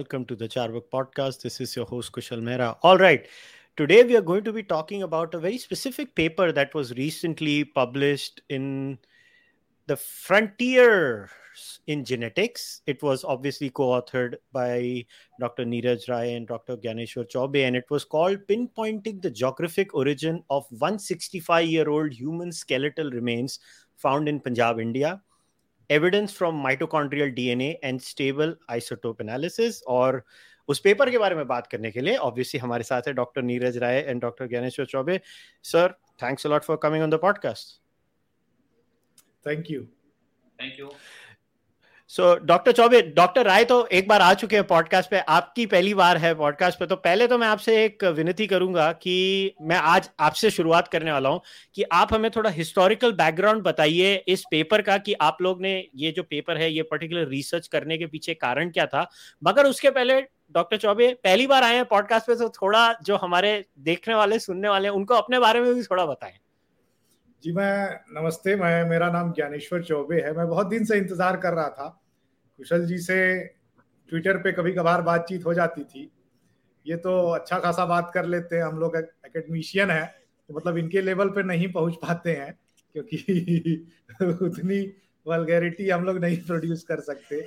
Welcome to the Charvak podcast. This is your host, Kushal Mehra. All right. Today, we are going to be talking about a very specific paper that was recently published in the Frontiers in Genetics. It was obviously co authored by Dr. Neeraj Rai and Dr. Gyaneshwar Chaube, and it was called Pinpointing the Geographic Origin of 165 year old Human Skeletal Remains Found in Punjab, India evidence from mitochondrial DNA and stable isotope analysis और उस paper के बारे में बात करने के लिए obviously हमारे साथ है doctor Neeraj Rai and doctor Gyaneshwar Chaubey sir thanks a lot for coming on the podcast thank you thank you so doctor Chaubey doctor Rai तो एक बार आ चुके हैं पॉडकास्ट पे। आपकी पहली बार है पॉडकास्ट पे। तो पहले तो मैं आपसे एक विनती करूँगा कि मैं आज आपसे शुरुआत करने वाला हूँ कि आप हमें थोड़ा हिस्टोरिकल बैकग्राउंड बताइए इस पेपर का कि आप लोग ने ये जो पेपर है, ये पर्टिकुलर रिसर्च करने के पीछे कारण क्या था। मगर उसके पहले डॉक्टर चौबे पहली बार आए हैं पॉडकास्ट पे तो थोड़ा जो हमारे देखने वाले, सुनने वाले उनको अपने बारे में भी थोड़ा बताएँ। जी, मैं नमस्ते। मैं, मेरा नाम ज्ञानेश्वर चौबे है। मैं बहुत दिन से इंतज़ार कर रहा था। कुशल जी से ट्विटर पे कभी कभार बातचीत हो जाती थी। ये तो अच्छा खासा बात कर लेते हैं, हम लोग एकेडमिशियन है तो मतलब इनके लेवल पे नहीं पहुँच पाते हैं, क्योंकि उतनी वलगैरिटी हम लोग नहीं प्रोड्यूस कर सकते।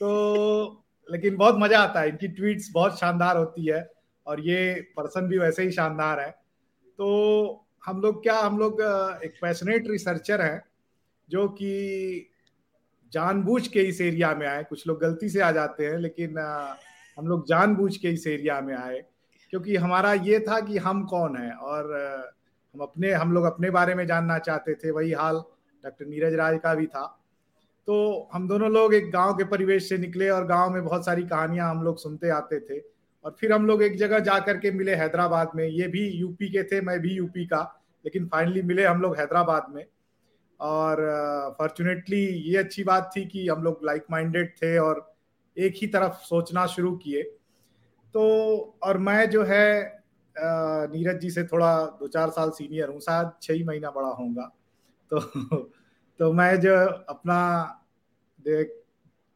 तो लेकिन बहुत मज़ा आता है, इनकी ट्वीट्स बहुत शानदार होती है, और ये पर्सन भी वैसे ही शानदार है। तो हम लोग क्या, हम लोग एक पैशनेट रिसर्चर हैं, जो कि जानबूझ के इस एरिया में आए। कुछ लोग गलती से आ जाते हैं, लेकिन हम लोग जानबूझ के इस एरिया में आए, क्योंकि हमारा ये था कि हम कौन है और हम अपने, हम लोग अपने बारे में जानना चाहते थे, वही हाल डॉक्टर नीरज राज का भी था। तो हम दोनों लोग एक गाँव के परिवेश से निकले और गाँव में बहुत सारी कहानियाँ हम लोग सुनते आते थे और फिर हम लोग एक जगह जा करके मिले हैदराबाद में। ये भी यूपी के थे, मैं भी यूपी का, लेकिन फाइनली मिले हम लोग हैदराबाद में। और फॉर्चुनेटली uh, ये अच्छी बात थी कि हम लोग लाइक माइंडेड थे और एक ही तरफ़ सोचना शुरू किए। तो और मैं जो है uh, नीरज जी से थोड़ा दो चार साल सीनियर हूँ शायद छः ही महीना बड़ा होऊँगा। तो तो मैं जो अपना देख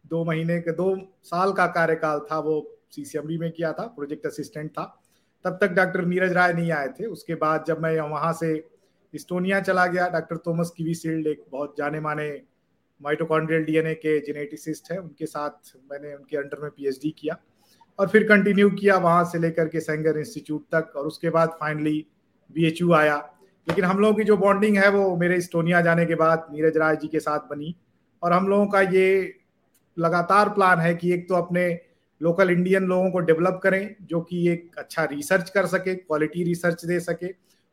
दो महीने के दो साल का कार्यकाल था वो सीसीएमडी में किया था प्रोजेक्ट असिस्टेंट था। तब तक डॉक्टर नीरज राय नहीं आए थे। उसके बाद जब मैं वहाँ से इस्टोनिया चला गया। डॉक्टर थॉमस कीवीसील्ड एक बहुत जाने माने माइटोकॉन्ड्रियल डीएनए के जेनेटिसिस्ट हैं। उनके साथ मैंने उनके अंडर में पीएचडी किया और फिर कंटिन्यू किया वहाँ से लेकर के सेंगर इंस्टीट्यूट तक और उसके बाद फाइनली बीएचयू आया। लेकिन हम लोगों की जो बॉन्डिंग है वो मेरे इस्टोनिया जाने के बाद नीरज राय जी के साथ बनी और हम लोगों का ये लगातार प्लान है कि एक तो अपने लोकल इंडियन लोगों को डेवलप करें, जो कि एक अच्छा रिसर्च कर सके क्वालिटी रिसर्च दे सके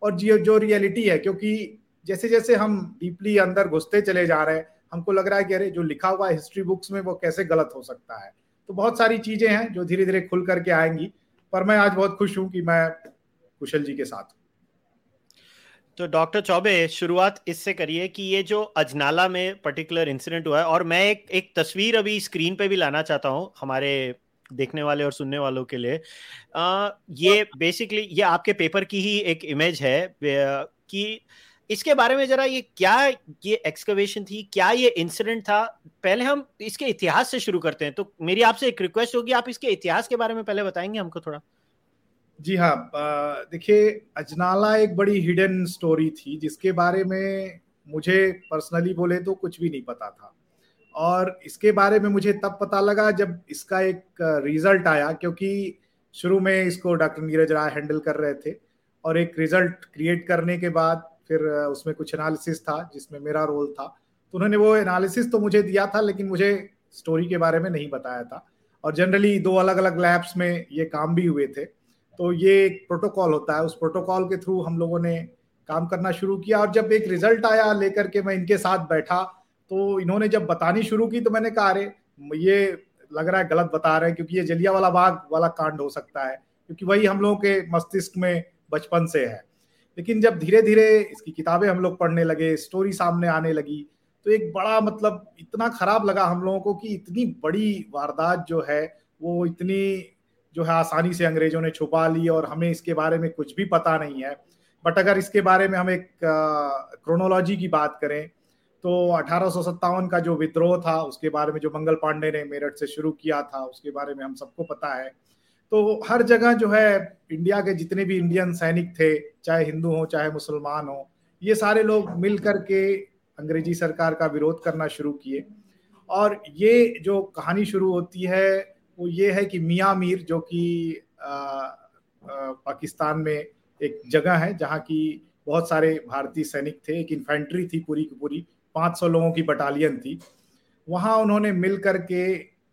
और जो जो रियलिटी है, क्योंकि जैसे जैसे हम डीपली अंदर घुसते चले जा रहे हैं, हमको लग रहा है कि अरे, जो लिखा हुआ है हिस्ट्री बुक्स में वो कैसे गलत हो सकता है। तो बहुत सारी चीज़ें हैं जो धीरे धीरे खुल करके आएँगी, पर मैं आज बहुत खुश हूँ कि मैं कुशल जी के साथ तो डॉक्टर चौबे, शुरुआत इससे करिए कि ये जो अजनाला में पर्टिकुलर इंसिडेंट हुआ है, और मैं एक एक तस्वीर अभी स्क्रीन पे भी लाना चाहता हूँ, हमारे देखने वाले और सुनने वालों के लिए। आ, ये बेसिकली ये आपके पेपर की ही एक इमेज है कि इसके बारे में जरा ये क्या ये एक्सकवेशन थी क्या ये इंसिडेंट था? पहले हम इसके इतिहास से शुरू करते हैं तो मेरी आपसे एक रिक्वेस्ट होगी आप इसके इतिहास के बारे में पहले बताएँगे हमको थोड़ा। जी हाँ देखिए अजनाला एक बड़ी हिडन स्टोरी थी जिसके बारे में मुझे पर्सनली बोले तो कुछ भी नहीं पता था। और इसके बारे में मुझे तब पता लगा जब इसका एक रिज़ल्ट आया, क्योंकि शुरू में इसको डॉक्टर नीरज राय हैंडल कर रहे थे और एक रिज़ल्ट क्रिएट करने के बाद फिर उसमें कुछ एनालिसिस था जिसमें मेरा रोल था। तो उन्होंने वो एनालिसिस तो मुझे दिया था, लेकिन मुझे स्टोरी के बारे में नहीं बताया था। और जनरली दो अलग अलग लैब्स में ये काम भी हुए थे। तो ये एक प्रोटोकॉल होता है, उस प्रोटोकॉल के थ्रू हम लोगों ने काम करना शुरू किया और जब एक रिज़ल्ट आया लेकर के मैं इनके साथ बैठा तो इन्होंने जब बतानी शुरू की तो मैंने कहा, अरे, ये लग रहा है गलत बता रहे हैं, क्योंकि ये जलिया वाला बाग वाला कांड हो सकता है, क्योंकि वही हम लोगों के मस्तिष्क में बचपन से है। लेकिन जब धीरे धीरे इसकी किताबें हम लोग पढ़ने लगे, स्टोरी सामने आने लगी तो एक बड़ा मतलब इतना खराब लगा हम लोगों को कि इतनी बड़ी वारदात जो है, वो इतनी जो है आसानी से अंग्रेज़ों ने छुपा ली और हमें इसके बारे में कुछ भी पता नहीं है। बट अगर इसके बारे में हम एक क्रोनोलॉजी की बात करें तो अठारह सौ सत्तावन का जो विद्रोह था, उसके बारे में जो मंगल पांडे ने मेरठ से शुरू किया था, उसके बारे में हम सबको पता है। तो हर जगह जो है, इंडिया के जितने भी इंडियन सैनिक थे, चाहे हिंदू हो, चाहे मुसलमान हो, ये सारे लोग मिल करके अंग्रेज़ी सरकार का विरोध करना शुरू किए। और ये जो कहानी शुरू होती है, वो ये है कि मियाँ मीर, जो कि पाकिस्तान में एक जगह है, जहाँ की बहुत सारे भारतीय सैनिक थे, एक इन्फेंट्री थी पूरी की पूरी। 500 लोगों की बटालियन थी। वहाँ उन्होंने मिल करके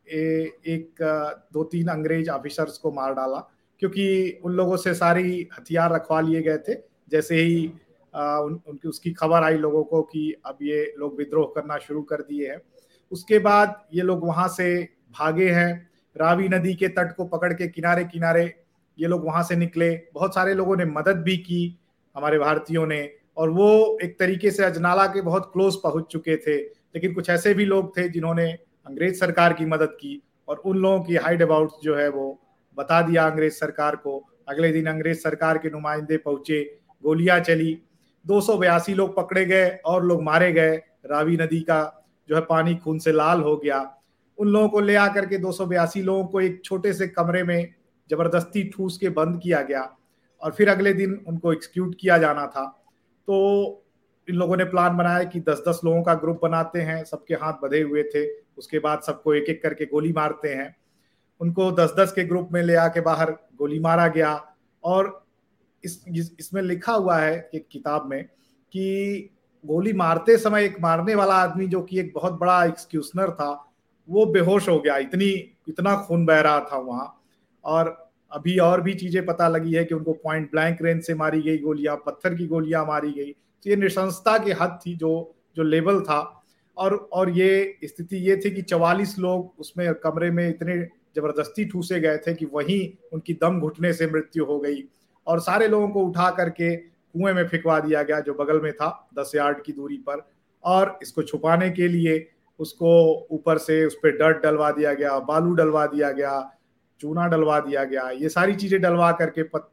एक दो तीन अंग्रेज़ ऑफिसर्स को मार डाला क्योंकि उन लोगों से सारी हथियार रखवा लिए गए थे। जैसे ही उन, उनकी उसकी खबर आई लोगों को कि अब ये लोग विद्रोह करना शुरू कर दिए हैं। उसके बाद ये लोग वहाँ से भागे हैं। रावी नदी के तट को पकड़ के किनारे किनारे ये लोग वहाँ से निकले। बहुत सारे लोगों ने मदद भी की। हमारे भारतीयों ने और वो एक तरीके से अजनाला के बहुत क्लोज पहुँच चुके थे। लेकिन कुछ ऐसे भी लोग थे जिन्होंने अंग्रेज़ सरकार की मदद की और उन लोगों की हाइड अबाउट जो है वो बता दिया अंग्रेज़ सरकार को। अगले दिन अंग्रेज़ सरकार के नुमाइंदे पहुँचे, गोलियाँ चली, दो सौ बयासी लोग पकड़े गए और लोग मारे गए। रावी नदी का जो है पानी खून से लाल हो गया। उन लोगों को ले आकर के दो सौ बयासी लोगों को एक छोटे से कमरे में ज़बरदस्ती ठूस के बंद किया गया और फिर अगले दिन उनको एक्सक्यूट किया जाना था। तो इन लोगों ने प्लान बनाया कि दस दस लोगों का ग्रुप बनाते हैं, सबके हाथ बधे हुए थे। उसके बाद सबको एक एक करके गोली मारते हैं। उनको दस दस के ग्रुप में ले आके बाहर गोली मारा गया और इस इसमें लिखा हुआ है एक किताब में कि गोली मारते समय एक मारने वाला आदमी जो कि एक बहुत बड़ा एक्सक्यूशनर था, वो बेहोश हो गया। इतनी, इतना खून बह रहा था वहाँ और अभी और भी चीज़ें पता लगी है कि उनको पॉइंट ब्लैंक रेंज से मारी गई गोलियाँ, पत्थर की गोलियाँ मारी गई। तो ये निशंसता की हद थी जो जो लेवल था। और और ये स्थिति ये थी कि चवालीस लोग उसमें कमरे में इतने ज़बरदस्ती ठूसे गए थे कि वहीं उनकी दम घुटने से मृत्यु हो गई। और सारे लोगों को उठा करके कुएँ में फेंकवा दिया गया जो बगल में था, दस यार्ड की दूरी पर। और इसको छुपाने के लिए उसको ऊपर से उस पर डर्ट डलवा दिया गया, बालू डलवा दिया गया चूना डलवा दिया गया ये सारी चीज़ें डलवा करके पत,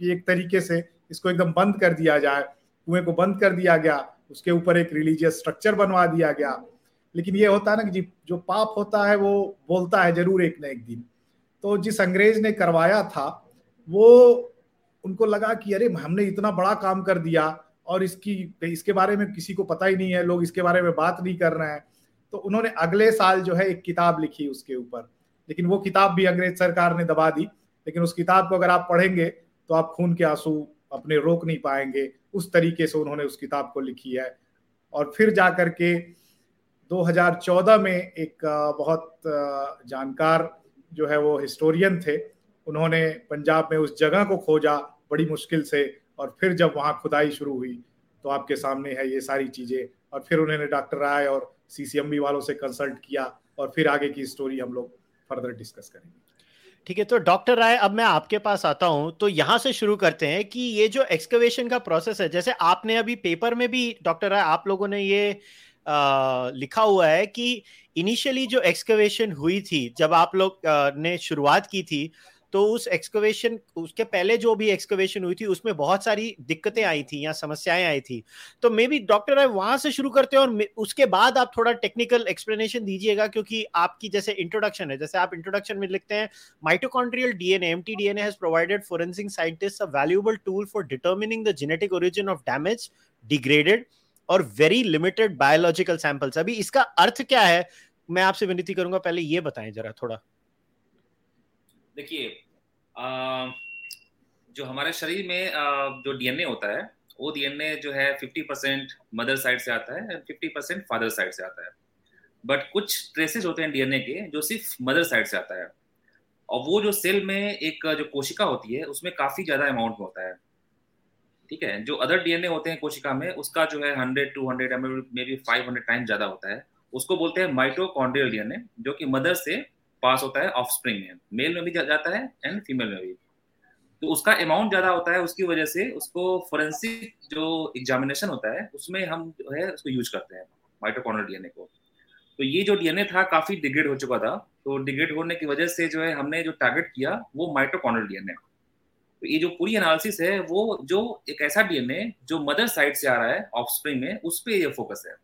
एक तरीके से इसको एकदम बंद कर दिया जाए। कुएँ को बंद कर दिया गया उसके ऊपर एक रिलीजियस स्ट्रक्चर बनवा दिया गया। लेकिन ये होता है ना कि जी जो पाप होता है वो बोलता है ज़रूर एक न एक दिन। तो जिस अंग्रेज़ ने करवाया था वो उनको लगा कि अरे हमने इतना बड़ा काम कर दिया और इसकी इसके बारे में किसी को पता ही नहीं है लोग इसके बारे में बात नहीं कर रहे हैं। तो उन्होंने अगले साल जो है एक किताब लिखी उसके ऊपर। लेकिन वो किताब भी अंग्रेज़ सरकार ने दबा दी। लेकिन उस किताब को अगर आप पढ़ेंगे तो आप खून के आँसू अपने रोक नहीं पाएँगे। उस तरीके से उन्होंने उस किताब को लिखी है। और फिर जा कर के 2014 में एक बहुत जानकार जो है वो हिस्टोरियन थे। उन्होंने पंजाब में उस जगह को खोजा बड़ी मुश्किल से और फिर जब वहाँ खुदाई शुरू हुई तो आपके सामने है ये सारी चीज़ें। और फिर उन्होंने डॉक्टर राय और सीसीएमबी वालों से कंसल्ट किया और फिर आगे की स्टोरी हम लोग फर्दर डिस्कस करेंगे। ठीक है तो डॉक्टर राय अब मैं आपके पास आता हूँ। तो यहाँ से शुरू करते हैं कि ये जो एक्सकवेशन का प्रोसेस है जैसे आपने अभी पेपर में भी डॉक्टर राय आप लोगों ने ये आ, लिखा हुआ है कि इनिशियली जो एक्सकवेशन हुई थी जब आप लोग ने शुरुआत की थी तो उस एक्सकवेशन उसके पहले जो भी एक्सकवेशन हुई थी, उसमें बहुत सारी दिक्कतें आई थी या समस्याएँ आई थी। तो मे बी डॉक्टर राय वहाँ से शुरू करते हैं और उसके बाद आप थोड़ा टेक्निकल एक्सप्लेनेशन दीजिएगा क्योंकि आपकी जैसे इंट्रोडक्शन है, जैसे आप इंट्रोडक्शन में लिखते हैं mitochondrial DNA MT DNA has provided forensic scientist a valuable tool for determining the genetic origin of damage degraded और वेरी लिमिटेड बायोलॉजिकल सैंपल्स अभी इसका अर्थ क्या है? मैं आपसे विनती करूँगा, पहले ये बताएँ जरा थोड़ा। देखिए जो हमारे शरीर में जो डीएनए होता है, वो डीएनए जो है 50 परसेंट मदर साइड से आता है and fifty percent father side से आता है. बट कुछ ट्रेसेस होते हैं डीएनए के जो सिर्फ़ मदर साइड से आता है. और वो जो सेल में एक, जो कोशिका होती है, उसमें काफ़ी ज़्यादा अमाउंट में होता है. ठीक है? जो अदर डीएनए होते हैं कोशिका में, उसका जो है hundred two hundred may be five hundred time ज़्यादा होता है. उसको बोलते हैं माइटोकॉन्ड्रियल डीएनए जो कि मदर से पास होता है ऑफ़ स्प्रिंग में। मेल में भी जाता है एंड फीमेल में भी। तो उसका अमाउंट ज़्यादा होता है, उसकी वजह से उसको फोरेंसिक जो एग्जामिनेशन होता है, उसमें हम जो है उसको यूज़ करते हैं माइटोकॉन्ड्रियल डीएनए को। तो ये जो डीएनए था काफ़ी डिग्रेड हो चुका था। तो डिग्रेड होने की वजह से जो है हमने जो टारगेट किया, वो माइटोकॉन्ड्रियल डीएनए तो ये जो पूरी एनालिसिस है, वो जो एक ऐसा डीएनए जो मदर साइड से आ रहा है ऑफ़ में, उस पर ये फोकस है।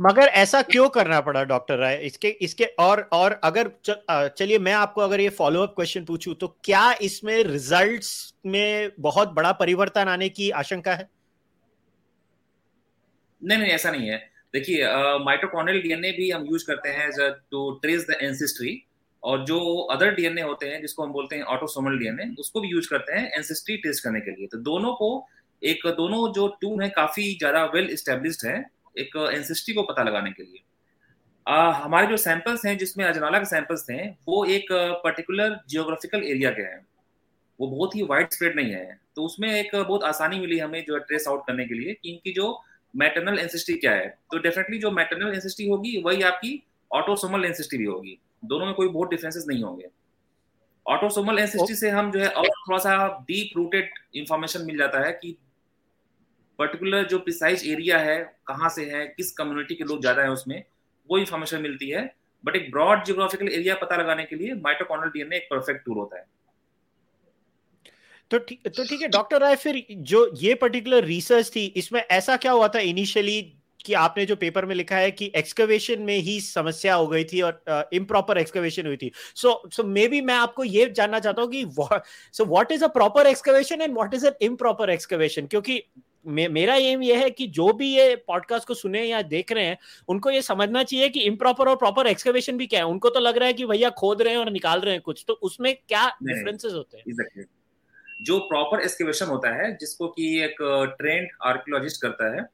मगर ऐसा क्यों करना पड़ा, डॉक्टर राय? इसके इसके और और अगर चलिए मैं आपको अगर ये फॉलो अप क्वेश्चन पूछूँ तो क्या इसमें रिजल्ट्स में बहुत बड़ा परिवर्तन आने की आशंका है? नहीं नहीं, ऐसा नहीं है। देखिए माइटोकॉन्ड्रियल डीएनए भी हम यूज़ करते हैं टू ट्रेस द एंसिस्ट्री और जो अदर डीएनए होते हैं, जिसको हम बोलते हैं ऑटोसोमल डीएनए उसको भी यूज़ करते हैं एंसिस्ट्री टेस्ट करने के लिए। तो दोनों को, एक, दोनों जो टूल है, काफ़ी ज़्यादा वेल स्टेब्लिश्ड है। एक एंसिस्ट्री को पता लगाने के लिए। आ, हमारे जो सैंपल्स हैं जिसमें अजनाला के सैंपल्स थे वो एक पर्टिकुलर जियोग्राफिकल एरिया के हैं। वो बहुत ही वाइड स्प्रेड नहीं है। तो उसमें एक बहुत आसानी मिली हमें जो ट्रेस आउट करने के लिए कि इनकी जो मैटरनल एंसिस्ट्री क्या है। तो डेफिनेटली जो मैटरनल एंसिस्ट्री होगी वही आपकी ऑटोसोमल एंसिस्ट्री भी होगी। दोनों में कोई बहुत डिफरेंसेस नहीं होंगे। ऑटोसोमल एंसिस्ट्री से हम जो है और थोड़ा सा डीप रूटेड इंफॉर्मेशन मिल जाता है कि पर्टिकुलर जो प्रिसाइज एरिया है कहाँ से है किस कम्युनिटी के लोग ज़्यादा है उसमें वो इन्फॉर्मेशन मिलती है। बट एक ब्रॉड जियोग्राफिकल एरिया पता लगाने के लिए माइटोकॉन्ड्रियल डीएनए एक परफेक्ट टूल होता है। तो ठीक तो ठीक है डॉक्टर राय फिर जो ये पर्टिकुलर रिसर्च थी इसमें ऐसा क्या हुआ था इनिशियली कि आपने जो पेपर में लिखा है कि एक्सकवेशन में ही समस्या हो गई थी और इम्प्रॉपर uh, एक्सकवेशन हुई थी। सो सो मे बी मैं आपको ये जानना चाहता हूँ कि so what is a proper excavation and what is an improper excavation क्योंकि मे, मेरा एम ये है कि जो भी ये पॉडकास्ट को सुने या देख रहे हैं उनको ये समझना चाहिए कि इम्प्रॉपर और प्रॉपर एक्सकवेशन भी क्या है। उनको तो लग रहा है कि भैया खोद रहे हैं और निकाल रहे हैं कुछ। तो उसमें क्या डिफरेंसेस होते हैं? exactly. जो प्रॉपर एक्सकेवेशन होता है जिसको कि एक ट्रेंड आर्कियोलॉजिस्ट करता है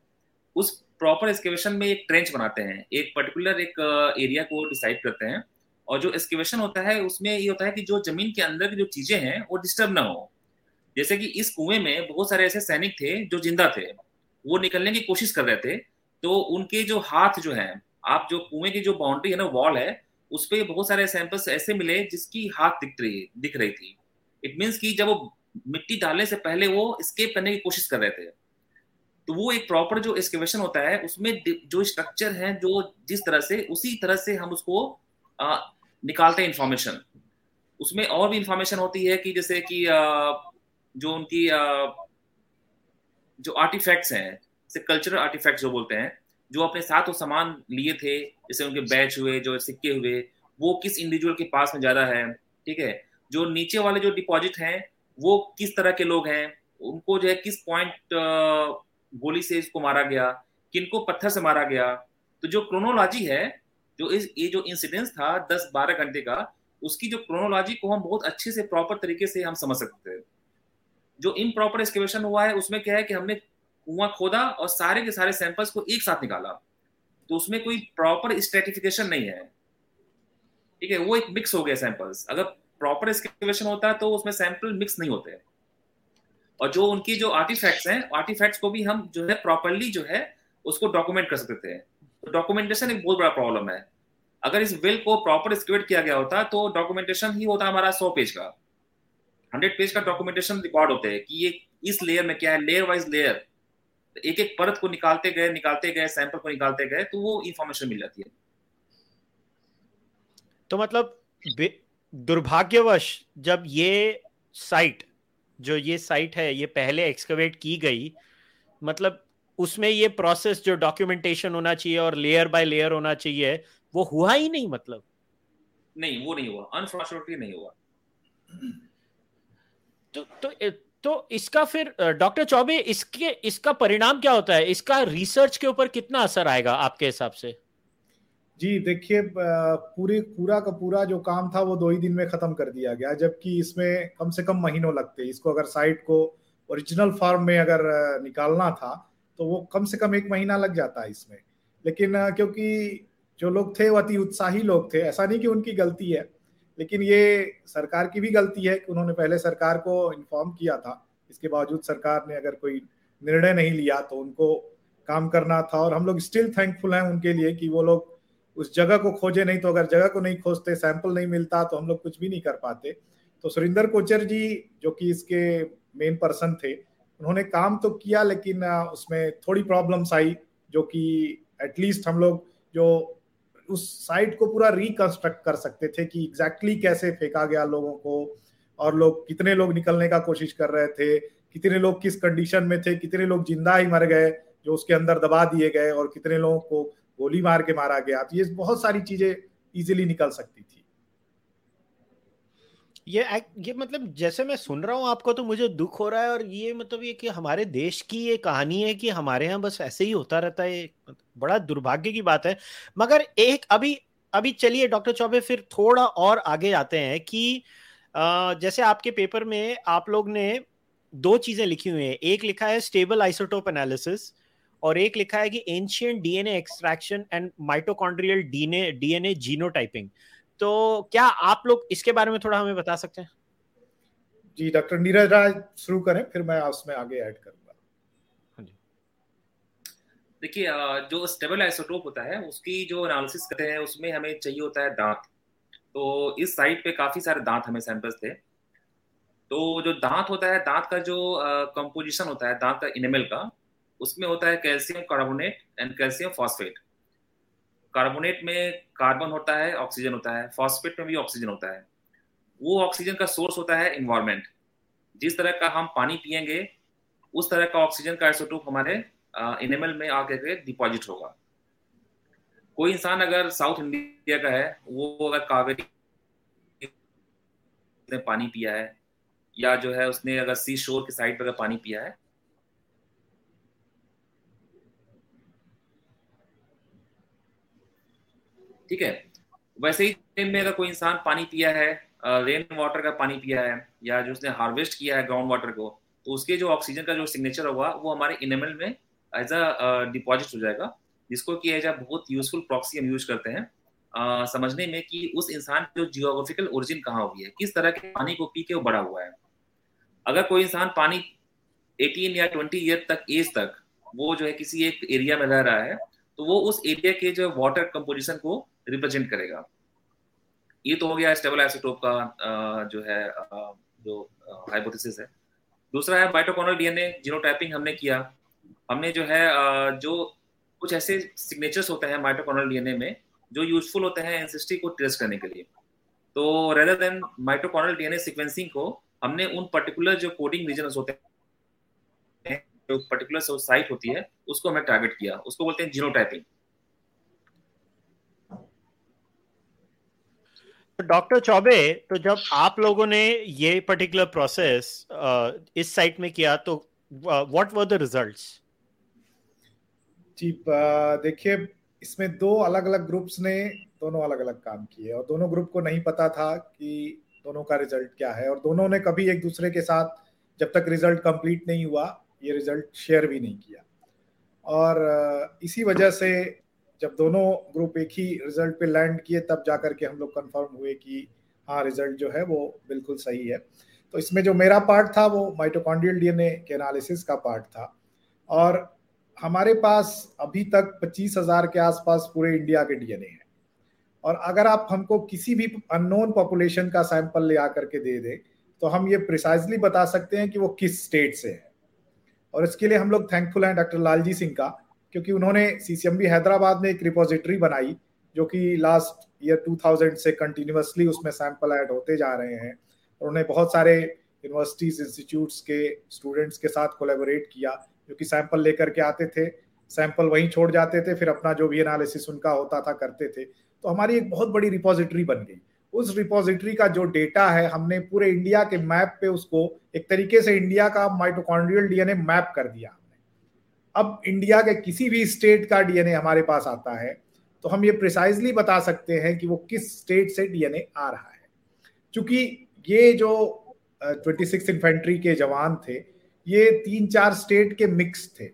उस प्रॉपर एक्सकेवेशन में एक ट्रेंच बनाते हैं। एक पर्टिकुलर एक एरिया को डिसाइड करते हैं। और जो एक्सकेवेशन होता है उसमें ये होता है कि जो ज़मीन के अंदर की जो चीज़ें हैं वो डिस्टर्ब ना हो। जैसे कि इस कुएँ में बहुत सारे ऐसे सैनिक थे जो ज़िंदा थे। वो निकलने की कोशिश कर रहे थे। तो उनके जो हाथ जो है आप जो कुएँ की जो बाउंड्री है ना वॉल है उस पर बहुत सारे सैंपल्स ऐसे मिले जिसकी हाथ दिख रही दिख रही थी। इट मीन्स कि जब वो मिट्टी डालने से पहले वो स्केप करने की कोशिश कर रहे थे। तो वो एक प्रॉपर जो एक्सकेवेशन होता है उसमें जो स्ट्रक्चर है जो जिस तरह से उसी तरह से हम उसको आ, निकालते हैं इंफॉर्मेशन उसमें और भी इंफॉर्मेशन होती है कि जैसे कि आ, जो उनकी जो आर्टिफैक्ट्स हैं, जैसे कल्चरल आर्टिफैक्ट्स जो बोलते हैं, जो अपने साथ वो सामान लिए थे, जैसे उनके बैच हुए, जो सिक्के हुए, वो किस इंडिविजुअल के पास में ज़्यादा है, ठीक है? जो नीचे वाले जो डिपॉजिट हैं, वो किस तरह के लोग हैं, उनको जो है किस पॉइंट गोली से इसको मारा गया, किनको पत्थर से मारा गया तो जो क्रोनोलॉजी है, जो इस, ये जो इंसिडेंस था दस बारह घंटे का, उसकी जो क्रोनोलॉजी को हम बहुत अच्छे से प्रॉपर तरीके से हम समझ सकते हैं। जो इम्प्रॉपर एक्सकेवेशन हुआ है, उसमें क्या है कि हमने कुआँ खोदा और सारे के सारे सैंपल्स को एक साथ निकाला। तो उसमें कोई प्रॉपर स्ट्रेटिफिकेशन नहीं है। ठीक है, वो एक मिक्स हो गया सैंपल्स अगर प्रॉपर एक्सकेवेशन होता है तो उसमें सैंपल मिक्स नहीं होते। और जो उनकी जो आर्टिफैक्ट्स हैं आर्टिफैक्ट्स को भी हम जो है प्रॉपरली जो है, उसको डॉक्यूमेंट कर सकते थे तो डॉक्यूमेंटेशन एक बहुत बड़ा प्रॉब्लम है। अगर इस विल को प्रॉपर स्क्रिप्ट किया गया होता तो डॉक्यूमेंटेशन ही होता हमारा सौ पेज का। हंड्रेड पेज का डॉक्यूमेंटेशन रिकॉर्ड होते हैं कि ये इस लेयर में क्या है लेयर वाइज लेयर एक एक परत को निकालते गए निकालते गए सैंपल को निकालते गए तो वो इंफॉर्मेशन मिल जाती है। तो मतलब दुर्भाग्यवश जब ये साइट जो ये साइट है ये पहले एक्सकवेट की गई मतलब उसमें ये प्रोसेस जो डॉक्यूमेंटेशन होना चाहिए और लेयर बाय लेयर होना चाहिए वो हुआ ही नहीं मतलब। नहीं वो नहीं हुआ। अनफॉर्चुनेटली नहीं हुआ। तो तो तो इसका फिर डॉक्टर चौबे, इसके, इसका परिणाम क्या होता है? इसका रिसर्च के ऊपर कितना असर आएगा आपके हिसाब से? जी, देखिए पूरी, पूरा का पूरा जो काम था वो दो ही दिन में खत्म कर दिया गया, जबकि इसमें कम से कम महीनों लगते इसको अगर साइट को ओरिजिनल फॉर्म में अगर निकालना था तो वो कम से कम एक महीना लग जाता है इसमें। लेकिन क्योंकि जो लोग थे वो अति उत्साही लोग थे, ऐसा नहीं कि उनकी गलती है। लेकिन ये सरकार की भी गलती है कि उन्होंने पहले सरकार को इन्फॉर्म किया था। इसके बावजूद सरकार ने अगर कोई निर्णय नहीं लिया तो उनको काम करना था और हम लोग स्टिल थैंकफुल हैं उनके लिए कि वो लोग उस जगह को खोजे। नहीं तो अगर जगह को नहीं खोजते सैंपल नहीं मिलता तो हम लोग कुछ भी नहीं कर पाते। तो सुरिंदर कोचर जी, जो कि इसके मेन पर्सन थे, उन्होंने काम तो किया लेकिन उसमें थोड़ी प्रॉब्लम्स आई, जो कि एटलीस्ट हम लोग जो उस साइट को पूरा रिकंस्ट्रक्ट कर सकते थे कि एग्जैक्टली exactly कैसे फेंका गया लोगों को और लोग, कितने लोग निकलने का कोशिश कर रहे थे, कितने लोग किस कंडीशन में थे, कितने लोग ज़िंदा ही मर गए जो उसके अंदर दबा दिए गए और कितने लोगों को गोली मार के मारा गया। तो ये बहुत सारी चीज़ें इजिली निकल सकती थी। ये ये मतलब जैसे मैं सुन रहा हूँ, आपको तो मुझे दुख हो रहा है और ये मतलब ये कि हमारे देश की ये कहानी है कि हमारे यहाँ बस ऐसे ही होता रहता है बड़ा दुर्भाग्य की बात है। मगर एक अभी अभी चलिए डॉक्टर चौबे, फिर थोड़ा और आगे आते हैं कि जैसे आपके पेपर में आप लोग ने दो चीज़ें लिखी हुई हैं, एक लिखा है स्टेबल आइसोटोप एनालिसिस और एक लिखा है कि ancient DNA extraction and mitochondrial DNA DNA genotyping. तो क्या आप लोग इसके बारे में थोड़ा हमें बता सकते हैं? जी डॉक्टर नीरज राज शुरू करें फिर मैं उसमें आगे ऐड करूँगा। हाँ देखिए जो स्टेबल आइसोटोप होता है उसकी जो एनालिसिस करते हैं उसमें हमें चाहिए होता है दांत। तो इस साइट पे काफ़ी सारे दांत हमें सैंपल्स थे। तो जो दांत होता है दांत का जो कंपोजिशन होता है दांत का इनेमल का उसमें होता है calcium carbonate and calcium phosphate carbonate में कार्बन होता है, ऑक्सीजन होता है, फॉस्फेट में भी ऑक्सीजन होता है। वो ऑक्सीजन का सोर्स होता है इन्वायरमेंट जिस तरह का हम पानी पियेंगे, उस तरह का ऑक्सीजन का आइसोटोप हमारे इनेमल में आके डिपॉजिट होगा। कोई इंसान अगर साउथ इंडिया का है, वो अगर कावेरी पानी पिया है, या जो है उसने अगर सी शोर के साइड पर अगर पानी पिया है ठीक है? वैसे ही टाइम में अगर कोई इंसान पानी पिया है रेन वाटर का पानी पिया है या जो उसने हार्वेस्ट किया है ग्राउंड वाटर को तो उसके जो ऑक्सीजन का जो सिग्नेचर होगा वो हमारे इनेमल में एज अ डिपॉजिट हो जाएगा जिसको कि एज अ बहुत यूजफुल प्रॉक्सी हम यूज़ करते हैं। आ, समझने में कि उस इंसान की जो जियोग्राफिकल ओरिजिन कहाँ हुई है किस तरह के पानी को पी के वो बड़ा हुआ है। अगर कोई इंसान पानी 18 या 20 ईयर तक एज तक वो जो है किसी एक एरिया में रह रहा है तो वो उस एरिया के जो वाटर कंपोजिशन को रिप्रेजेंट करेगा। ये तो हो गया स्टेबल आइसोटोप का जो है जो हाइपोथेसिस है। दूसरा है माइटोकॉन्ड्रियल डीएनए जीनोटाइपिंग हमने किया। हमने जो है जो कुछ ऐसे सिग्नेचर्स होते हैं माइटोकॉन्ड्रियल डीएनए में, जो यूजफुल होते हैं एंसेस्ट्री को ट्रेस करने के लिए। तो rather than mitochondrial DNA sequencing को, हमने उन पर्टिकुलर जो कोडिंग रीजन होते हैं, जो पर्टिकुलर साइट होती है, उसको हमें टारगेट किया। उसको बोलते हैं जीनोटाइपिंग तो डॉक्टर चौबे तो जब आप लोगों ने ये पर्टिकुलर प्रोसेस इस साइट में किया तो व्हाट वर द रिजल्ट्स जी देखिए, इसमें दो अलग अलग ग्रुप्स ने दोनों अलग अलग काम किए और दोनों ग्रुप को नहीं पता था कि दोनों का रिज़ल्ट क्या है और दोनों ने कभी एक दूसरे के साथ जब तक रिज़ल्ट कंप्लीट नहीं हुआ, ये रिज़ल्ट शेयर भी नहीं किया। और इसी वजह से जब दोनों ग्रुप एक ही रिज़ल्ट पे लैंड किए, तब जाकर के हम लोग कंफर्म हुए कि हाँ रिज़ल्ट जो है वो बिल्कुल सही है। तो इसमें जो मेरा पार्ट था, वो माइटोकॉन्ड्रियल डीएनए के एनालिसिस का पार्ट था। और हमारे पास अभी तक पच्चीस हज़ार के आसपास पूरे इंडिया के डीएनए हैं। और अगर आप हमको किसी भी अननोन पॉपुलेशन का सैंपल ले आकर के दे दे तो हम ये प्रिसाइजली बता सकते हैं कि वो किस स्टेट से है। और इसके लिए हम लोग थैंकफुल हैं डॉक्टर लालजी सिंह का क्योंकि उन्होंने सीसीएमबी हैदराबाद में एक रिपोजिटरी बनाई, जो कि लास्ट ईयर 2000 से कंटिन्यूसली उसमें सैंपल ऐड होते जा रहे हैं। और उन्हें बहुत सारे यूनिवर्सिटीज इंस्टीट्यूट्स के स्टूडेंट्स के साथ कोलेबोरेट किया, जो कि सैंपल लेकर के आते थे। सैंपल वहीं छोड़ जाते थे, फिर अपना जो भी एनालिसिस उनका होता था, करते थे। तो हमारी एक बहुत बड़ी रिपोजिटरी बन गई। उस रिपोजिटरी का जो डेटा है, हमने पूरे इंडिया के मैप पे उसको एक तरीके से इंडिया का माइटोकॉन्ड्रियल डीएनए मैप कर दिया। अब इंडिया के किसी भी स्टेट का डीएनए हमारे पास आता है तो हम ये प्रिसाइजली बता सकते हैं कि वो किस स्टेट से डीएनए आ रहा है। क्योंकि ये जो ट्वेंटी सिक्स इन्फेंट्री के जवान थे, ये तीन चार स्टेट के मिक्स थे।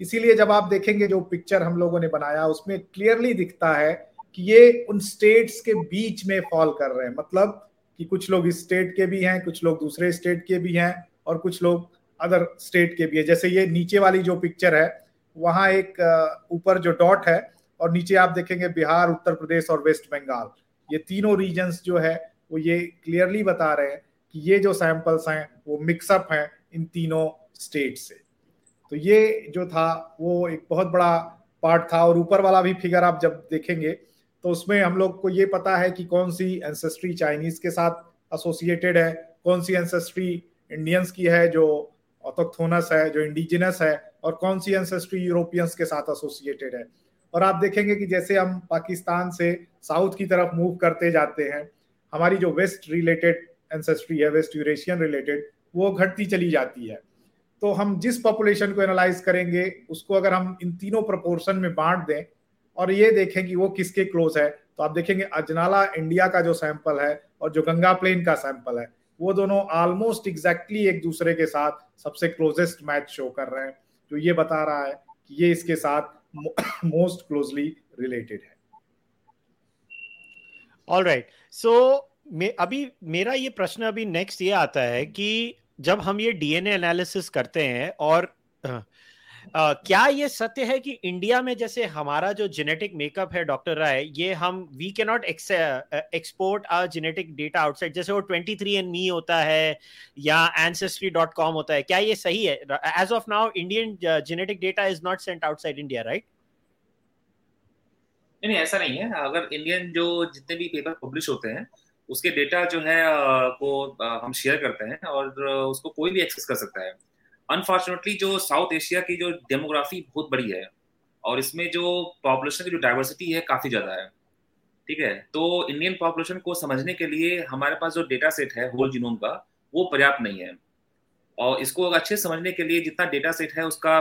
इसीलिए जब आप देखेंगे जो पिक्चर हम लोगों ने बनाया, उसमें क्लियरली दिखता है कि ये उन स्टेट्स के बीच में फॉल कर रहे हैं। मतलब कि कुछ लोग इस स्टेट के भी हैं, कुछ लोग दूसरे स्टेट के भी हैं, और कुछ लोग अदर स्टेट के भी है। जैसे ये नीचे वाली जो पिक्चर है, वहाँ एक ऊपर जो डॉट है, और नीचे आप देखेंगे बिहार, उत्तर प्रदेश और वेस्ट बंगाल ये तीनों रीजन्स जो है, वो ये क्लियरली बता रहे हैं कि ये जो सैंपल्स हैं, वो मिक्सअप हैं इन तीनों स्टेट से। तो ये जो था, वो एक बहुत बड़ा पार्ट था, और ऊपर वाला भी फिगर आप जब देखेंगे तो उसमें हम लोग को ये पता है कि कौन सी एंसेस्ट्री चाइनीज़ के साथ एसोसिएटेड है, कौन सी एंसेस्ट्री इंडियंस की है जो ऑथोक्थोनस है, जो इंडिजिनस है, और कौन सी एंसेस्ट्री यूरोपियंस के साथ एसोसिएटेड है? और आप देखेंगे कि जैसे हम पाकिस्तान से साउथ की तरफ़ मूव करते जाते हैं, हमारी जो वेस्ट रिलेटेड एंसेस्ट्री है वेस्ट यूरेशियन रिलेटेड वो घटती चली जाती है। तो हम जिस पॉपुलेशन को एनालाइज करेंगे, उसको अगर हम इन तीनों प्रपोर्शन में बांट दें, और ये देखें कि वो किसके क्लोज है तो आप देखेंगे अजनाला इंडिया का जो सैंपल है, और जो गंगा प्लेन का सैंपल है वो दोनों ऑलमोस्ट एग्जैक्टली एक दूसरे के साथ सबसे क्लोजेस्ट मैच शो कर रहे हैं, जो ये बता रहा है कि ये इसके साथ मोस्ट क्लोजली रिलेटेड है। ऑल राइट सो अभी मेरा ये प्रश्न अभी नेक्स्ट ये आता है कि जब हम ये डीएनए एनालिसिस करते हैं और Uh, क्या ये सत्य है कि इंडिया में जैसे हमारा जो जेनेटिक मेकअप है डॉक्टर राय ये हम we can not export our genetic data outside जैसे वो 23 एंड मी होता है या एंसेस्ट्री डॉट कॉम होता है क्या ये सही है? As of now Indian genetic data is not sent outside India right नहीं ऐसा नहीं है। अगर इंडियन जो जितने भी पेपर पब्लिश होते हैं उसके डेटा जो है वो हम शेयर करते हैं और उसको कोई भी एक्सेस कर सकता है। अनफॉर्चुनेटली जो साउथ एशिया की जो डेमोग्राफी बहुत बड़ी है और इसमें जो पॉपुलेशन की जो डाइवर्सिटी है काफ़ी ज़्यादा है। ठीक है? तो इंडियन पॉपुलेशन को समझने के लिए हमारे पास जो डेटा सेट है होल जीनोम का, वो पर्याप्त नहीं है। और इसको अच्छे समझने के लिए जितना डेटा सेट है, उसका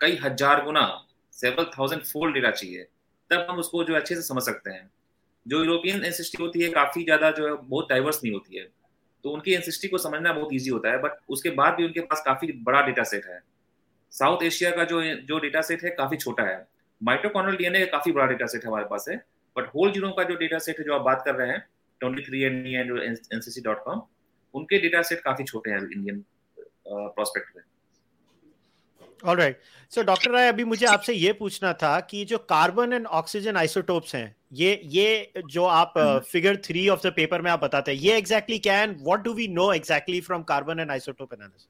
कई हज़ार गुना सेवल थाउज़ेंड फोल्ड डेटा चाहिए, तब हम उसको जो अच्छे से समझ सकते हैं। जो यूरोपियन एंसिस्ट्री होती है, काफ़ी ज़्यादा जो है, बहुत डाइवर्स नहीं होती है। तो उनकी एनसिस्ट्री को समझना बहुत ईजी होता है बट उसके बाद भी उनके पास काफ़ी बड़ा डेटा सेट है। साउथ एशिया का जो जो डेटा सेट है काफ़ी छोटा है। माइट्रोकॉनल डीएनए का काफ़ी बड़ा डेटा सेट है हमारे पास है बट होल ज़ीरो का जो डेटा सेट है जो आप बात कर रहे हैं twenty three N NCC dot com उनके डेटा सेट काफ़ी छोटे हैं इंडियन प्रोस्पेक्ट में। All right so doctor Rai अभी मुझे आपसे ये पूछना था कि जो कार्बन एंड ऑक्सीजन आइसोटोप्स हैं ये ये जो आप figure three of the paper में आप बताते हैं ये एग्जैक्टली क्या है? What do we know exactly from carbon and isotope analysis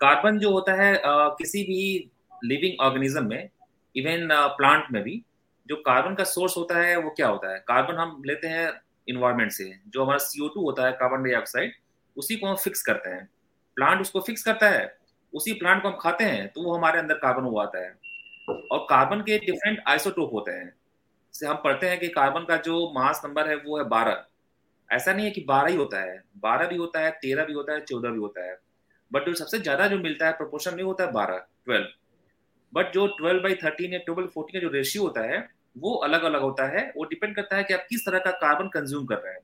carbon जो होता है uh, किसी भी लिविंग ऑर्गेनिज्म में इवन प्लांट uh, में भी जो कार्बन का सोर्स होता है वो क्या होता है? कार्बन हम लेते हैं इन्वायरमेंट से जो हमारा सीओ होता है कार्बन डाइऑक्साइड उसी को हम फिक्स करते हैं। प्लांट उसको फिक्स करता है? उसी प्लांट को हम खाते हैं तो वो हमारे अंदर कार्बन उगाता है। और कार्बन के डिफरेंट आइसोटोप होते हैं। जैसे हम पढ़ते हैं कि कार्बन का जो मास नंबर है, वो है बारह। ऐसा नहीं है कि बारह ही होता है। बारह भी होता है, तेरह भी होता है, चौदह भी होता है। बट जो सबसे ज़्यादा जो मिलता है प्रोपोर्शन में होता है बारह ट्वेल्व बट जो ट्वेल्व बाई थर्टीन या ट्वेल्व फोर्टीन का जो रेशियो होता है, वो अलग अलग होता है। वो डिपेंड करता है कि आप किस तरह का कार्बन कंज्यूम कर रहे हैं।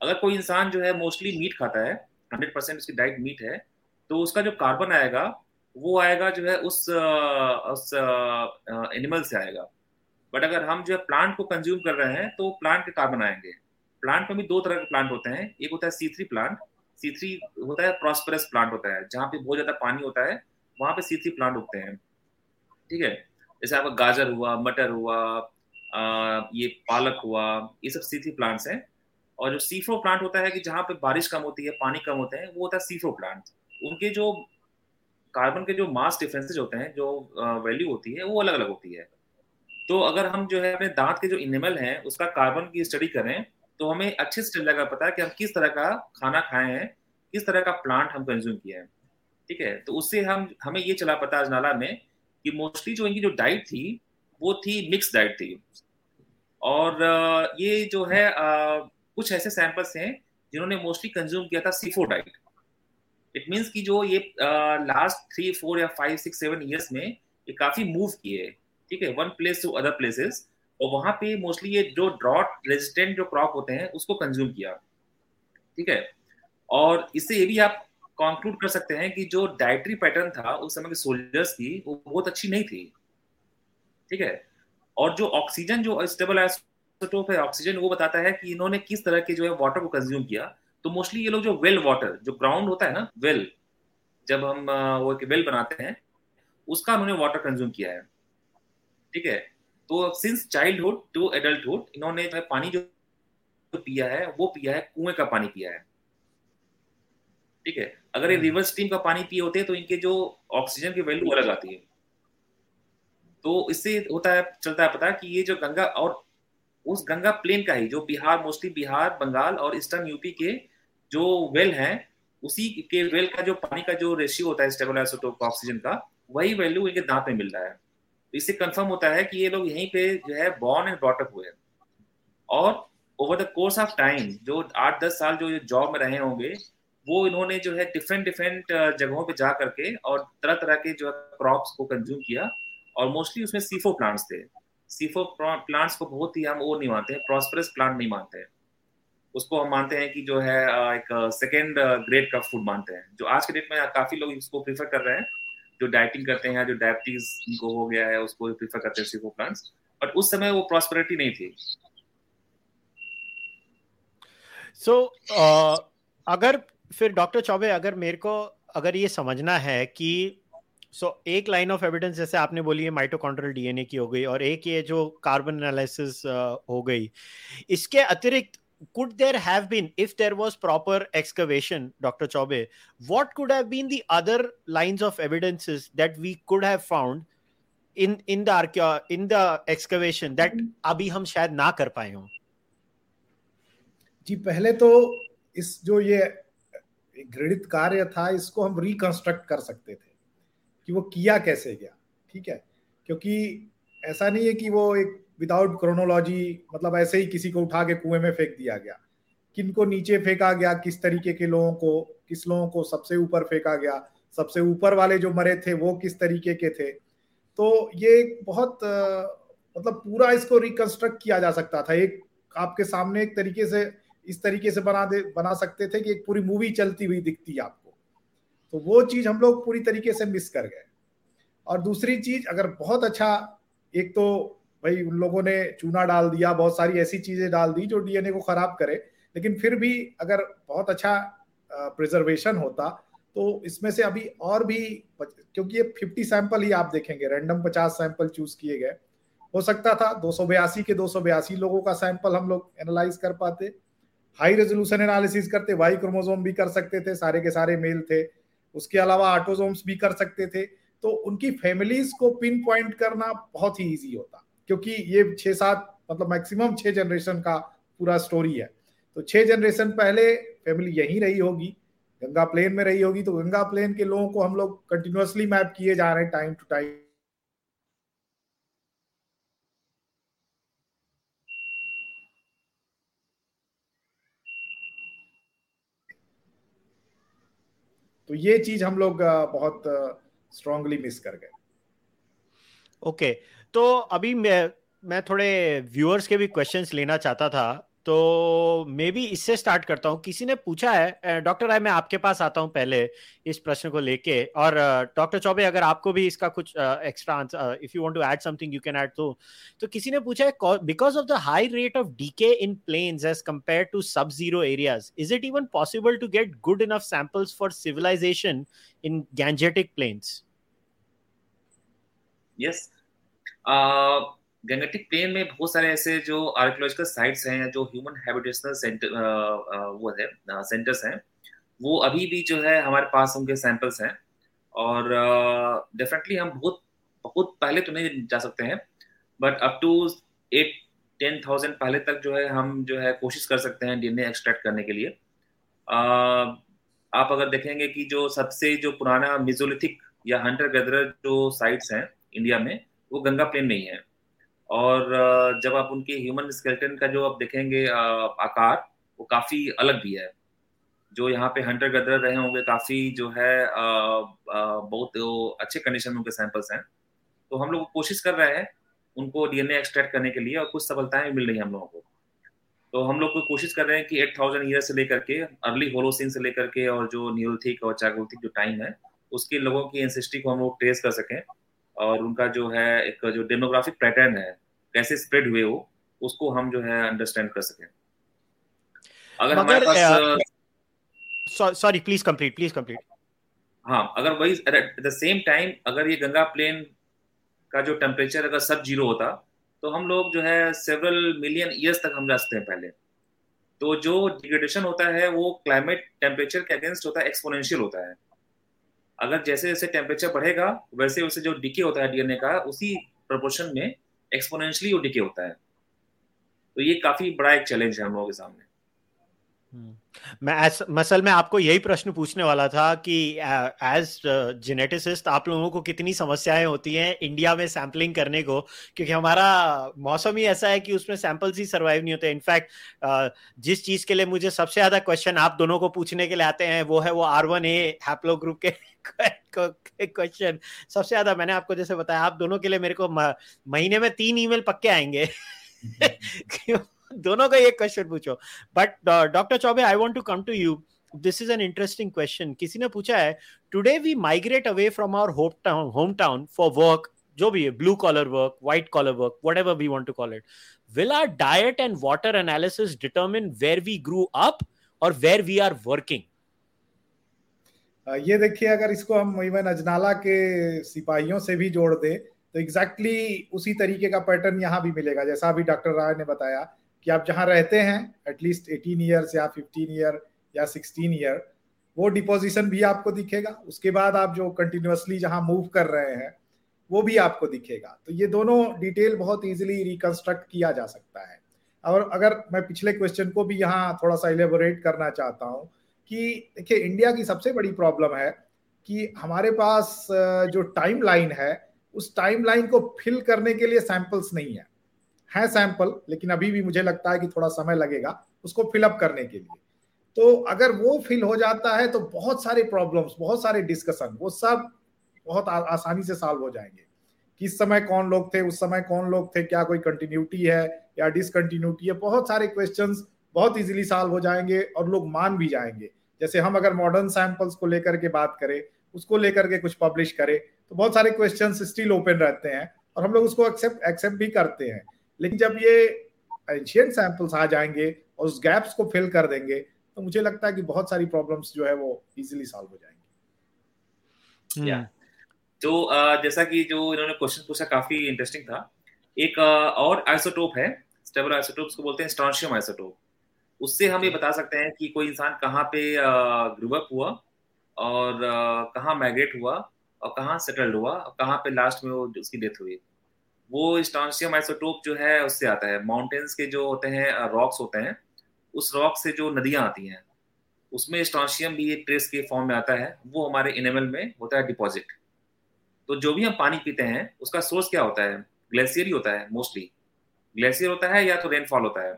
अगर कोई इंसान जो है मोस्टली मीट खाता है हंड्रेड परसेंट उसकी डाइट मीट है तो उसका जो कार्बन आएगा वो आएगा जो है उस उस एनिमल से आएगा। बट अगर हम जो है प्लांट को कंज्यूम कर रहे हैं तो प्लांट के कार्बन आएँगे। प्लांट में भी दो तरह के प्लांट होते हैं। एक होता है C three plant C three होता है प्रॉस्परस प्लांट होता है जहाँ पे बहुत ज़्यादा पानी होता है वहाँ पे सी थ्री प्लांट उगते हैं। ठीक है? जैसे आपका गाजर हुआ मटर हुआ आ, ये पालक हुआ ये सब सी थ्री प्लांट्स हैं। और जो सीफ्रो प्लांट होता है कि जहाँ पे बारिश कम होती है पानी कम होते हैं वो होता है सीफ्रो प्लांट उनके जो कार्बन के जो मास डिफरेंसेज होते हैं, जो वैल्यू होती है, वो अलग अलग होती है। तो अगर हम जो है अपने दांत के जो इनेमल है, उसका कार्बन की स्टडी करें तो हमें अच्छे से चल जाएगा पता है कि हम किस तरह का खाना खाए हैं, किस तरह का प्लांट हम कंज्यूम किया है। ठीक है? तो उससे हम, हमें ये चला पता अजनाला में कि मोस्टली जो इनकी जो डाइट थी, वो थी मिक्स डाइट थी। और ये जो है कुछ ऐसे सैंपल्स हैं जिन्होंने मोस्टली कंज्यूम किया था सीफो डाइट इट मीन्स कि जो ये लास्ट थ्री फोर या फाइव सिक्स सेवन ईयर्स में ये काफ़ी मूव किए ठीक है? One place to other places और वहाँ पे मोस्टली ये जो ड्रॉट रेजिस्टेंट जो क्रॉप होते हैं, उसको कंज्यूम किया। ठीक है? और इससे ये भी आप कंक्लूड कर सकते हैं कि जो डाइटरी पैटर्न था, उस समय के सोल्जर्स की, वो बहुत अच्छी नहीं थी। ठीक है? और जो ऑक्सीजन जो स्टेबल आइसोटोप है ऑक्सीजन वो बताता है कि इन्होंने किस तरह के जो है वाटर को कंज्यूम किया। तो मोस्टली ये लोग जो वेल वाटर जो ग्राउंड होता है ना वेल जब हम वो एक वेल बनाते हैं उसका उन्होंने वाटर कंज्यूम किया है। ठीक है? तो सिंस चाइल्डहुड टू एडल्टहुड इन्होंने जो पानी जो पिया है वो पिया है कुएँ का पानी पिया है। ठीक है? अगर ये रिवर स्ट्रीम का पानी पिए होते हैं तो इनके जो ऑक्सीजन की वैल्यू अलग आती है। तो इससे होता है चलता है पता कि ये जो गंगा और उस गंगा प्लेन का ही जो बिहार मोस्टली बिहार बंगाल और ईस्टर्न यूपी के जो वेल है, उसी के वेल का जो पानी का जो रेशियो होता है स्टेबल आइसोटोप ऑक्सीजन का, वही वैल्यू इनके दांत में मिल रहा है। तो इससे कंफर्म होता है कि ये लोग यहीं पे जो है बॉर्न एंड ब्रॉटअप हुए हैं। और over the course of time जो आठ दस साल जो जॉब में रहे होंगे, वो इन्होंने जो है डिफरेंट डिफरेंट जगहों पे जा करके और तरह तरह के जो है क्रॉप्स को कंज्यूम किया और मोस्टली उसमें सीफो प्लांट्स थे। सीफो प्लांट्स को बहुत ही हम वो नहीं मानते हैं प्रॉस्परस प्लांट नहीं मानते हैं। उसको हम मानते हैं कि जो है एक सेकेंड ग्रेड का फ़ूड मानते हैं। जो आज के डेट में काफ़ी लोग इसको प्रीफर कर रहे हैं। जो डाइटिंग करते हैं जो डायबिटीज़ को हो गया है उसको प्रीफर करते हैं सीफो प्लांट्स बट उस समय वो प्रॉस्पेरिटी नहीं थी। सो so, uh, अगर फिर डॉक्टर चौबे अगर मेरे को अगर ये समझना है कि सो so, एक लाइन ऑफ़ एविडेंस जैसे आपने बोली है माइटोकॉन्ड्रियल डीएनए की हो गई और एक ये जो कार्बन एनालिसिस हो गई इसके अतिरिक्त could there have been if there was proper excavation dr chobe what could have been the other lines of evidences that we could have found in in the in the excavation that abhi hum shayad na kar paye ho जी पहले तो इस जो ये घृणित कार्य था इसको हम रिकंस्ट्रक्ट कर सकते थे कि वो किया कैसे गया ठीक है क्योंकि ऐसा नहीं है कि वो एक विदाउट क्रोनोलॉजी मतलब ऐसे ही किसी को उठा के कुएँ में फेंक दिया गया। किन को नीचे फेंका गया, किस तरीके के लोगों को, किस लोगों को सबसे ऊपर फेंका गया, सबसे ऊपर वाले जो मरे थे, वो किस तरीके के थे? तो ये एक बहुत मतलब पूरा इसको रिकंस्ट्रक्ट किया जा सकता था। एक आपके सामने एक तरीके से, इस तरीके से बना दे, बना सकते थे कि एक पूरी मूवी चलती हुई दिखती आपको। तो वो चीज़ हम लोग पूरी तरीके से मिस कर गए। और दूसरी चीज़, अगर बहुत अच्छा एक तो भाई उन लोगों ने चूना डाल दिया, बहुत सारी ऐसी चीज़ें डाल दी जो डीएनए को खराब करे। लेकिन फिर भी अगर बहुत अच्छा प्रिजर्वेशन होता तो इसमें से अभी और भी क्योंकि ये फिफ्टी सैंपल ही आप देखेंगे रैंडम पचास सैंपल चूज़ किए गए। हो सकता था दो सौ बयासी के दो सौ बयासी लोगों का सैंपल हम लोग एनालाइज कर पाते। हाई रेजोल्यूशन एनालिसिस करते वाई क्रोमोजोम भी कर सकते थे, सारे के सारे मेल थे। उसके अलावा ऑटोजोम्स भी कर सकते थे। तो उनकी फैमिलीज़ को पिन पॉइंट करना बहुत ही ईजी होता। क्योंकि ये छह सात मतलब मैक्सिमम छह जनरेशन का पूरा स्टोरी है। तो छह जनरेशन पहले फैमिली यहीं रही होगी गंगा प्लेन में रही होगी तो गंगा प्लेन के लोगों को हम लोग कंटिन्यूसली मैप किए जा रहे हैं टाइम टू टाइम तो ये चीज़ हम लोग बहुत स्ट्रांगली मिस कर गए। ओके okay, तो अभी मैं मैं थोड़े व्यूअर्स के भी क्वेश्चंस लेना चाहता था तो मे बी इससे स्टार्ट करता हूँ। किसी ने पूछा है डॉक्टर राय, मैं आपके पास आता हूँ पहले इस प्रश्न को लेके। और डॉक्टर चौबे, अगर आपको भी इसका कुछ extra answer if you want to add something you can add तो। तो किसी ने पूछा है because of the high rate of decay in plains as compare to sub zero areas is it even possible to get good enough samples for civilisation in Gangetic plains yes Gangetic plain में बहुत सारे ऐसे जो archaeological sites हैं जो human हैबिटेशनल centre वो है centres हैं, वो अभी भी जो है हमारे पास उनके सैंपल्स हैं। और डेफिनेटली हम बहुत बहुत पहले तो नहीं जा सकते हैं but up to eight ten thousand पहले तक जो है हम जो है कोशिश कर सकते हैं डीएनए एक्सट्रैक्ट करने के लिए। आप अगर देखेंगे कि जो सबसे जो पुराना मिजोलिथिक या हंटर गैदरर जो साइट्स हैं इंडिया में वो गंगा प्लेन नहीं है। और जब आप उनके ह्यूमन स्केल्टन का जो आप देखेंगे आकार, वो काफ़ी अलग भी है। जो यहाँ पे हंटर गदर रहे होंगे, काफ़ी जो है बहुत अच्छे कंडीशन में उनके सैंपल्स हैं। तो हम लोग कोशिश कर रहे हैं उनको डीएनए एक्सट्रैक्ट करने के लिए और कुछ सफलताएँ मिल रही हैं हम लोगों को। तो हम लोग कोशिश कर रहे हैं कि एट थाउज़ेंड ईयर से लेकर के अर्ली होलोसिन से लेकर के और जो न्यूरोथिक और चागोथिक जो टाइम है, उसके लोगों की एंसिस्ट्री को हम लोग ट्रेस कर सकें। और उनका जो है एक जो डेमोग्राफिक पैटर्न है कैसे स्प्रेड हुए हो उसको हम जो है अंडरस्टैंड कर सकें। अगर हमारे पास sorry please complete please complete हाँ अगर वही एट द सेम टाइम अगर ये गंगा प्लेन का जो टेम्परेचर अगर सब ज़ीरो होता तो हम लोग जो है सेवरल मिलियन ईयर्स तक हम जा सकते हैं पहले। तो जो डिग्रेडेशन होता है वो क्लाइमेट टेम्परेचर के अगेंस्ट होता है एक्सपोनेंशियल होता है। अगर जैसे जैसे टेम्परेचर बढ़ेगा, वैसे वैसे जो डिके होता है डीएनए का, उसी प्रपोर्शन में एक्सपोनेंशियली वो डिके होता है। तो ये काफ़ी बड़ा एक चैलेंज है हम लोगों के सामने। हम्म। मैं मसल में आपको यही प्रश्न पूछने वाला था कि एज जेनेटिसिस्ट आप लोगों को कितनी समस्याएँ होती हैं इंडिया में सैम्पलिंग करने को? क्योंकि हमारा मौसम ही ऐसा है कि उसमें सैंपल्स ही सरवाइव नहीं होते। इनफैक्ट जिस चीज़ के लिए मुझे सबसे ज़्यादा क्वेश्चन आप दोनों को पूछने के लिए आते हैं वो है वो R one A haplogroup के क्वेश्चन सबसे ज़्यादा मैंने आपको जैसे बताया आप दोनों के लिए मेरे को महीने में तीन ईमेल पक्के आएँगे। दोनों का एक क्वेश्चन पूछो। But doctor Chaubey I want to come to you this is an interesting question किसी ने पूछा है today we migrate away from our hometown for work जो भी है blue collar work white collar work whatever we want to call it will our diet and water analysis determine where we grew up और where we are working ये देखिए, अगर इसको हम even Ajnala के सिपाहियों से भी जोड़ दे तो एग्जैक्टली exactly उसी तरीके का पैटर्न यहाँ भी मिलेगा। जैसा अभी डॉक्टर राय ने बताया कि आप जहाँ रहते हैं एटलीस्ट एटीन ईयर्स या फिफ्टीन ईयर या सिक्सटीन ईयर वो डिपोजिशन भी आपको दिखेगा। उसके बाद आप जो कंटिन्यूसली जहाँ मूव कर रहे हैं, वो भी आपको दिखेगा। तो ये दोनों डिटेल बहुत इजीली रिकंस्ट्रक्ट किया जा सकता है। और अगर मैं पिछले क्वेश्चन को भी यहाँ थोड़ा सा इलेबोरेट करना चाहता हूँ कि देखिए इंडिया की सबसे बड़ी प्रॉब्लम है कि हमारे पास जो टाइम लाइन है, उस टाइम लाइन को फिल करने के लिए सैंपल्स नहीं है। है सैंपल लेकिन अभी भी मुझे लगता है कि थोड़ा समय लगेगा उसको फिलअप करने के लिए। तो अगर वो फिल हो जाता है तो बहुत सारे प्रॉब्लम्स बहुत सारे डिस्कशन वो सब बहुत आ, आसानी से सॉल्व हो जाएँगे। किस समय कौन लोग थे उस समय कौन लोग थे क्या कोई कंटिन्यूटी है या डिसकंटिन्यूटी है बहुत सारे क्वेश्चन बहुत इजीली सॉल्व हो जाएँगे और लोग मान भी जाएँगे। जैसे हम अगर मॉडर्न सैंपल्स को लेकर के बात करें उसको लेकर के कुछ पब्लिश करें तो बहुत सारे क्वेश्चन स्टिल ओपन रहते हैं और हम लोग उसको एक्सेप्ट एक्सेप्ट भी करते हैं। लेकिन जब ये एंशियंट सैंपल्स आ जाएँगे और उस गैप्स को फिल कर देंगे तो मुझे लगता है कि बहुत सारी प्रॉब्लम्स जो है वो इजीली सॉल्व हो जाएँगी। या तो जैसा कि जो इन्होंने क्वेश्चन पूछा काफ़ी इंटरेस्टिंग था। एक और आइसोटोप है स्टेबल आइसोटोप्स को बोलते हैं स्ट्रॉन्शियम आइसोटोप उससे हम ये बता सकते हैं कि कोई इंसान कहाँ पे ग्रुअप हुआ और कहाँ माइग्रेट हुआ और कहाँ सेटल्ड हुआ और कहाँ पे लास्ट में वो उसकी डेथ हुई। वो स्टॉन्शियम आइसोटोप जो है, उससे आता है। माउंटेन्स के जो होते हैं रॉक्स होते हैं, उस रॉक से जो नदियाँ आती हैं, उसमें स्टॉन्शियम भी एक ट्रेस के फॉर्म में आता है। वो हमारे इनेमल में होता है डिपॉजिट तो जो भी हम पानी पीते हैं, उसका सोर्स क्या होता है? ग्लेशियर ही होता है मोस्टली ग्लेशियर होता है या तो रेनफॉल होता है।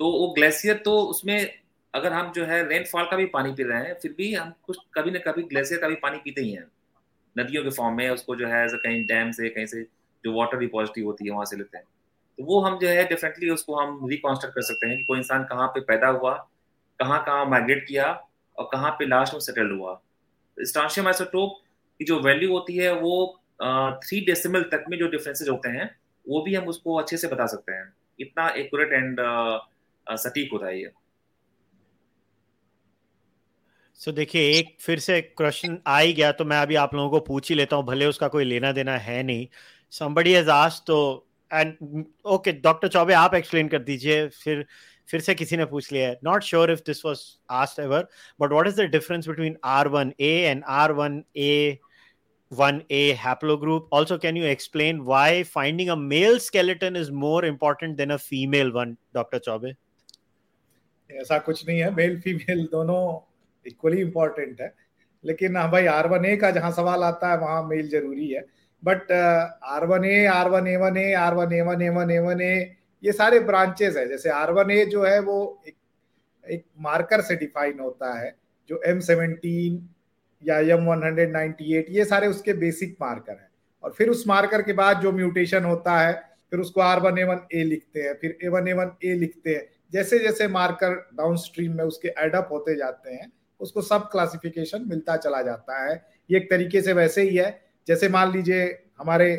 तो वो ग्लेशियर तो उसमें अगर हम जो है रेनफॉल का भी पानी पी रहे हैं, फिर भी हम कुछ कभी ना कभी ग्लेशियर का भी पानी पीते ही हैं। नदियों के फॉर्म में उसको जो है कहीं डैम से, कहीं से जो वाटर रिपोजिटरी होती है, वहाँ से लेते हैं। तो वो हम जो है डेफिनेटली उसको हम रिकॉन्स्ट्रक्ट कर सकते हैं कि कोई इंसान कहाँ पे पैदा हुआ, कहाँ कहाँ माइग्रेट किया और कहाँ पे लास्ट में सेटल हुआ। स्टांशियम आइसोटोप की जो वैल्यू होती है वो थ्री डेसिमल तक में जो डिफरेंसेज होते हैं, वो भी हम उसको अच्छे से बता सकते हैं। इतना एक्यूरेट एंड सटीक होता है ये। सो so, देखिए एक फिर से क्वेश्चन आ ही गया तो मैं अभी आप लोगों को पूछ ही लेता हूँ भले उसका कोई लेना देना है नहीं। Somebody has asked तो एंड ओके डॉक्टर चौबे आप एक्सप्लेन कर दीजिए फिर फिर से किसी ने पूछ लिया है। Not sure if this was asked ever but what is the difference between R1A and R1A 1A haplogroup? Also can you explain why finding a male skeleton is more important than a female one dr chaube ऐसा कुछ नहीं है male female दोनों equally important है लेकिन हाँ भाई are one ए का जहाँ सवाल आता है वहाँ मेल ज़रूरी है but R one A R one A one A R one A one A one A one A ये सारे ब्रांचेस है जैसे आर वन ए जो है वो एक एक मार्कर से डिफाइन होता है जो एम सेवनटीन या M one hundred ninety eight ये सारे उसके बेसिक मार्कर हैं और फिर उस मार्कर के बाद जो म्यूटेशन होता है फिर उसको R one A one A लिखते हैं फिर ए वन ए वन ए लिखते हैं जैसे जैसे मार्कर डाउन स्ट्रीम में उसके एडअप होते जाते हैं उसको सब क्लासिफिकेशन मिलता चला जाता है। ये एक तरीके से वैसे ही है। जैसे मान लीजिए हमारे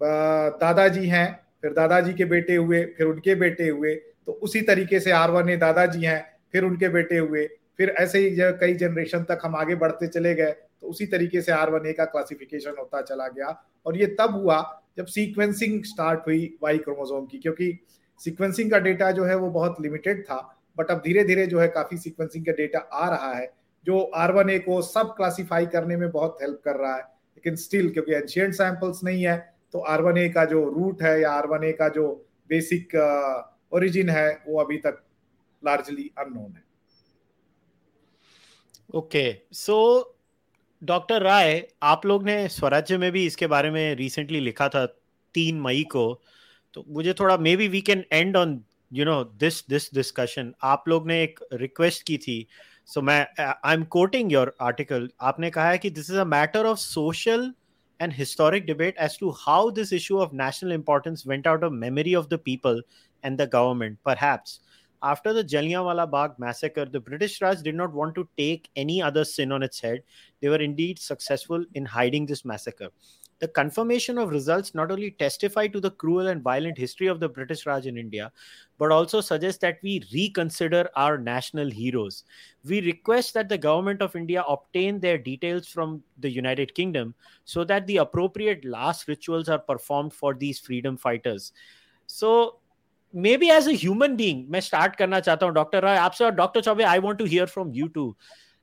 दादाजी हैं, फिर दादाजी के बेटे हुए, फिर उनके बेटे हुए तो उसी तरीके से आर वन दादाजी हैं, फिर उनके बेटे हुए, फिर ऐसे ही कई जनरेशन तक हम आगे बढ़ते चले गए तो उसी तरीके से आर वन ए का क्लासिफिकेशन होता चला गया। और ये तब हुआ जब सीक्वेंसिंग स्टार्ट हुई वाई क्रोमोजोम की, क्योंकि सीक्वेंसिंग का डेटा जो है वो बहुत लिमिटेड था बट अब धीरे धीरे जो है काफ़ी सीक्वेंसिंग का डेटा आ रहा है। जो आर वन ए को सब क्लासीफाई करने में बहुत हेल्प कर रहा है। लेकिन स्टिल क्योंकि एंशियंट सैंपल्स नहीं है तो आर वन ए का जो रूट है या आर वन ए का जो बेसिक ओरिजिन uh, है वो अभी तक लार्जली अननोन है। ओके सो डॉक्टर राय आप लोग ने स्वराज्य में भी इसके बारे में रिसेंटली लिखा था तीन मई को। तो मुझे थोड़ा maybe we can end on you know this this discussion आप लोग ने एक रिक्वेस्ट की थी सो so मैं I am quoting your article आपने कहा है कि this is a matter of social and historic debate as to how this issue of national importance went out of memory of the people and the government perhaps after the Jallianwala Bagh massacre, the British Raj did not want to take any other sin on its head. They were indeed successful in hiding this massacre. The confirmation of results not only testify to the cruel and violent history of the British Raj in India, but also suggest that we reconsider our national heroes. We request that the government of India obtain their details from the United Kingdom so that the appropriate last rituals are performed for these freedom fighters. So, maybe as a human being मैं start करना चाहता हूँ doctor राय आपसे और doctor Choubey I want to hear from you too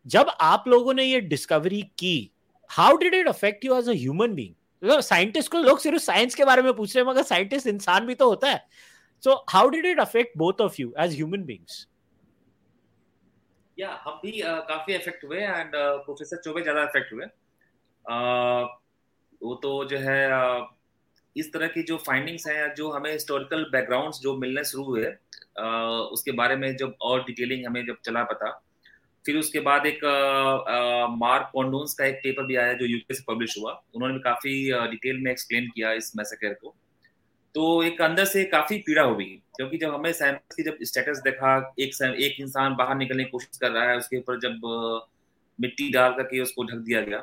जब आप लोगों ने ये डिस्कवरी की how did it affect you as a human being scientist को लोग सिर्फ़ साइंस के बारे में पूछ रहे हैं मगर साइंटिस्ट इंसान भी तो होता है। So how did it affect both of you as human beings या हम भी uh, काफ़ी इफ़ेक्ट हुए एंड प्रोफेसर चौबे ज़्यादा इफ़ेक्ट हुए uh, वो तो जो है uh, इस तरह की जो फाइंडिंग्स हैं जो हमें हिस्टोरिकल बैकग्राउंड्स जो मिलने शुरू हुए उसके बारे में जब और डिटेलिंग हमें जब चला पता फिर उसके बाद एक मार्क कॉन्डोन्स का एक पेपर भी आया जो यूके से पब्लिश हुआ। उन्होंने भी काफ़ी डिटेल में एक्सप्लेन किया इस मैसेकर को। तो एक अंदर से काफ़ी पीड़ा हुई, क्योंकि जब हमें सैम्पल्स की जब स्टेटस देखा, एक एक इंसान बाहर निकलने की कोशिश कर रहा है, उसके ऊपर जब मिट्टी डाल करके उसको ढक दिया गया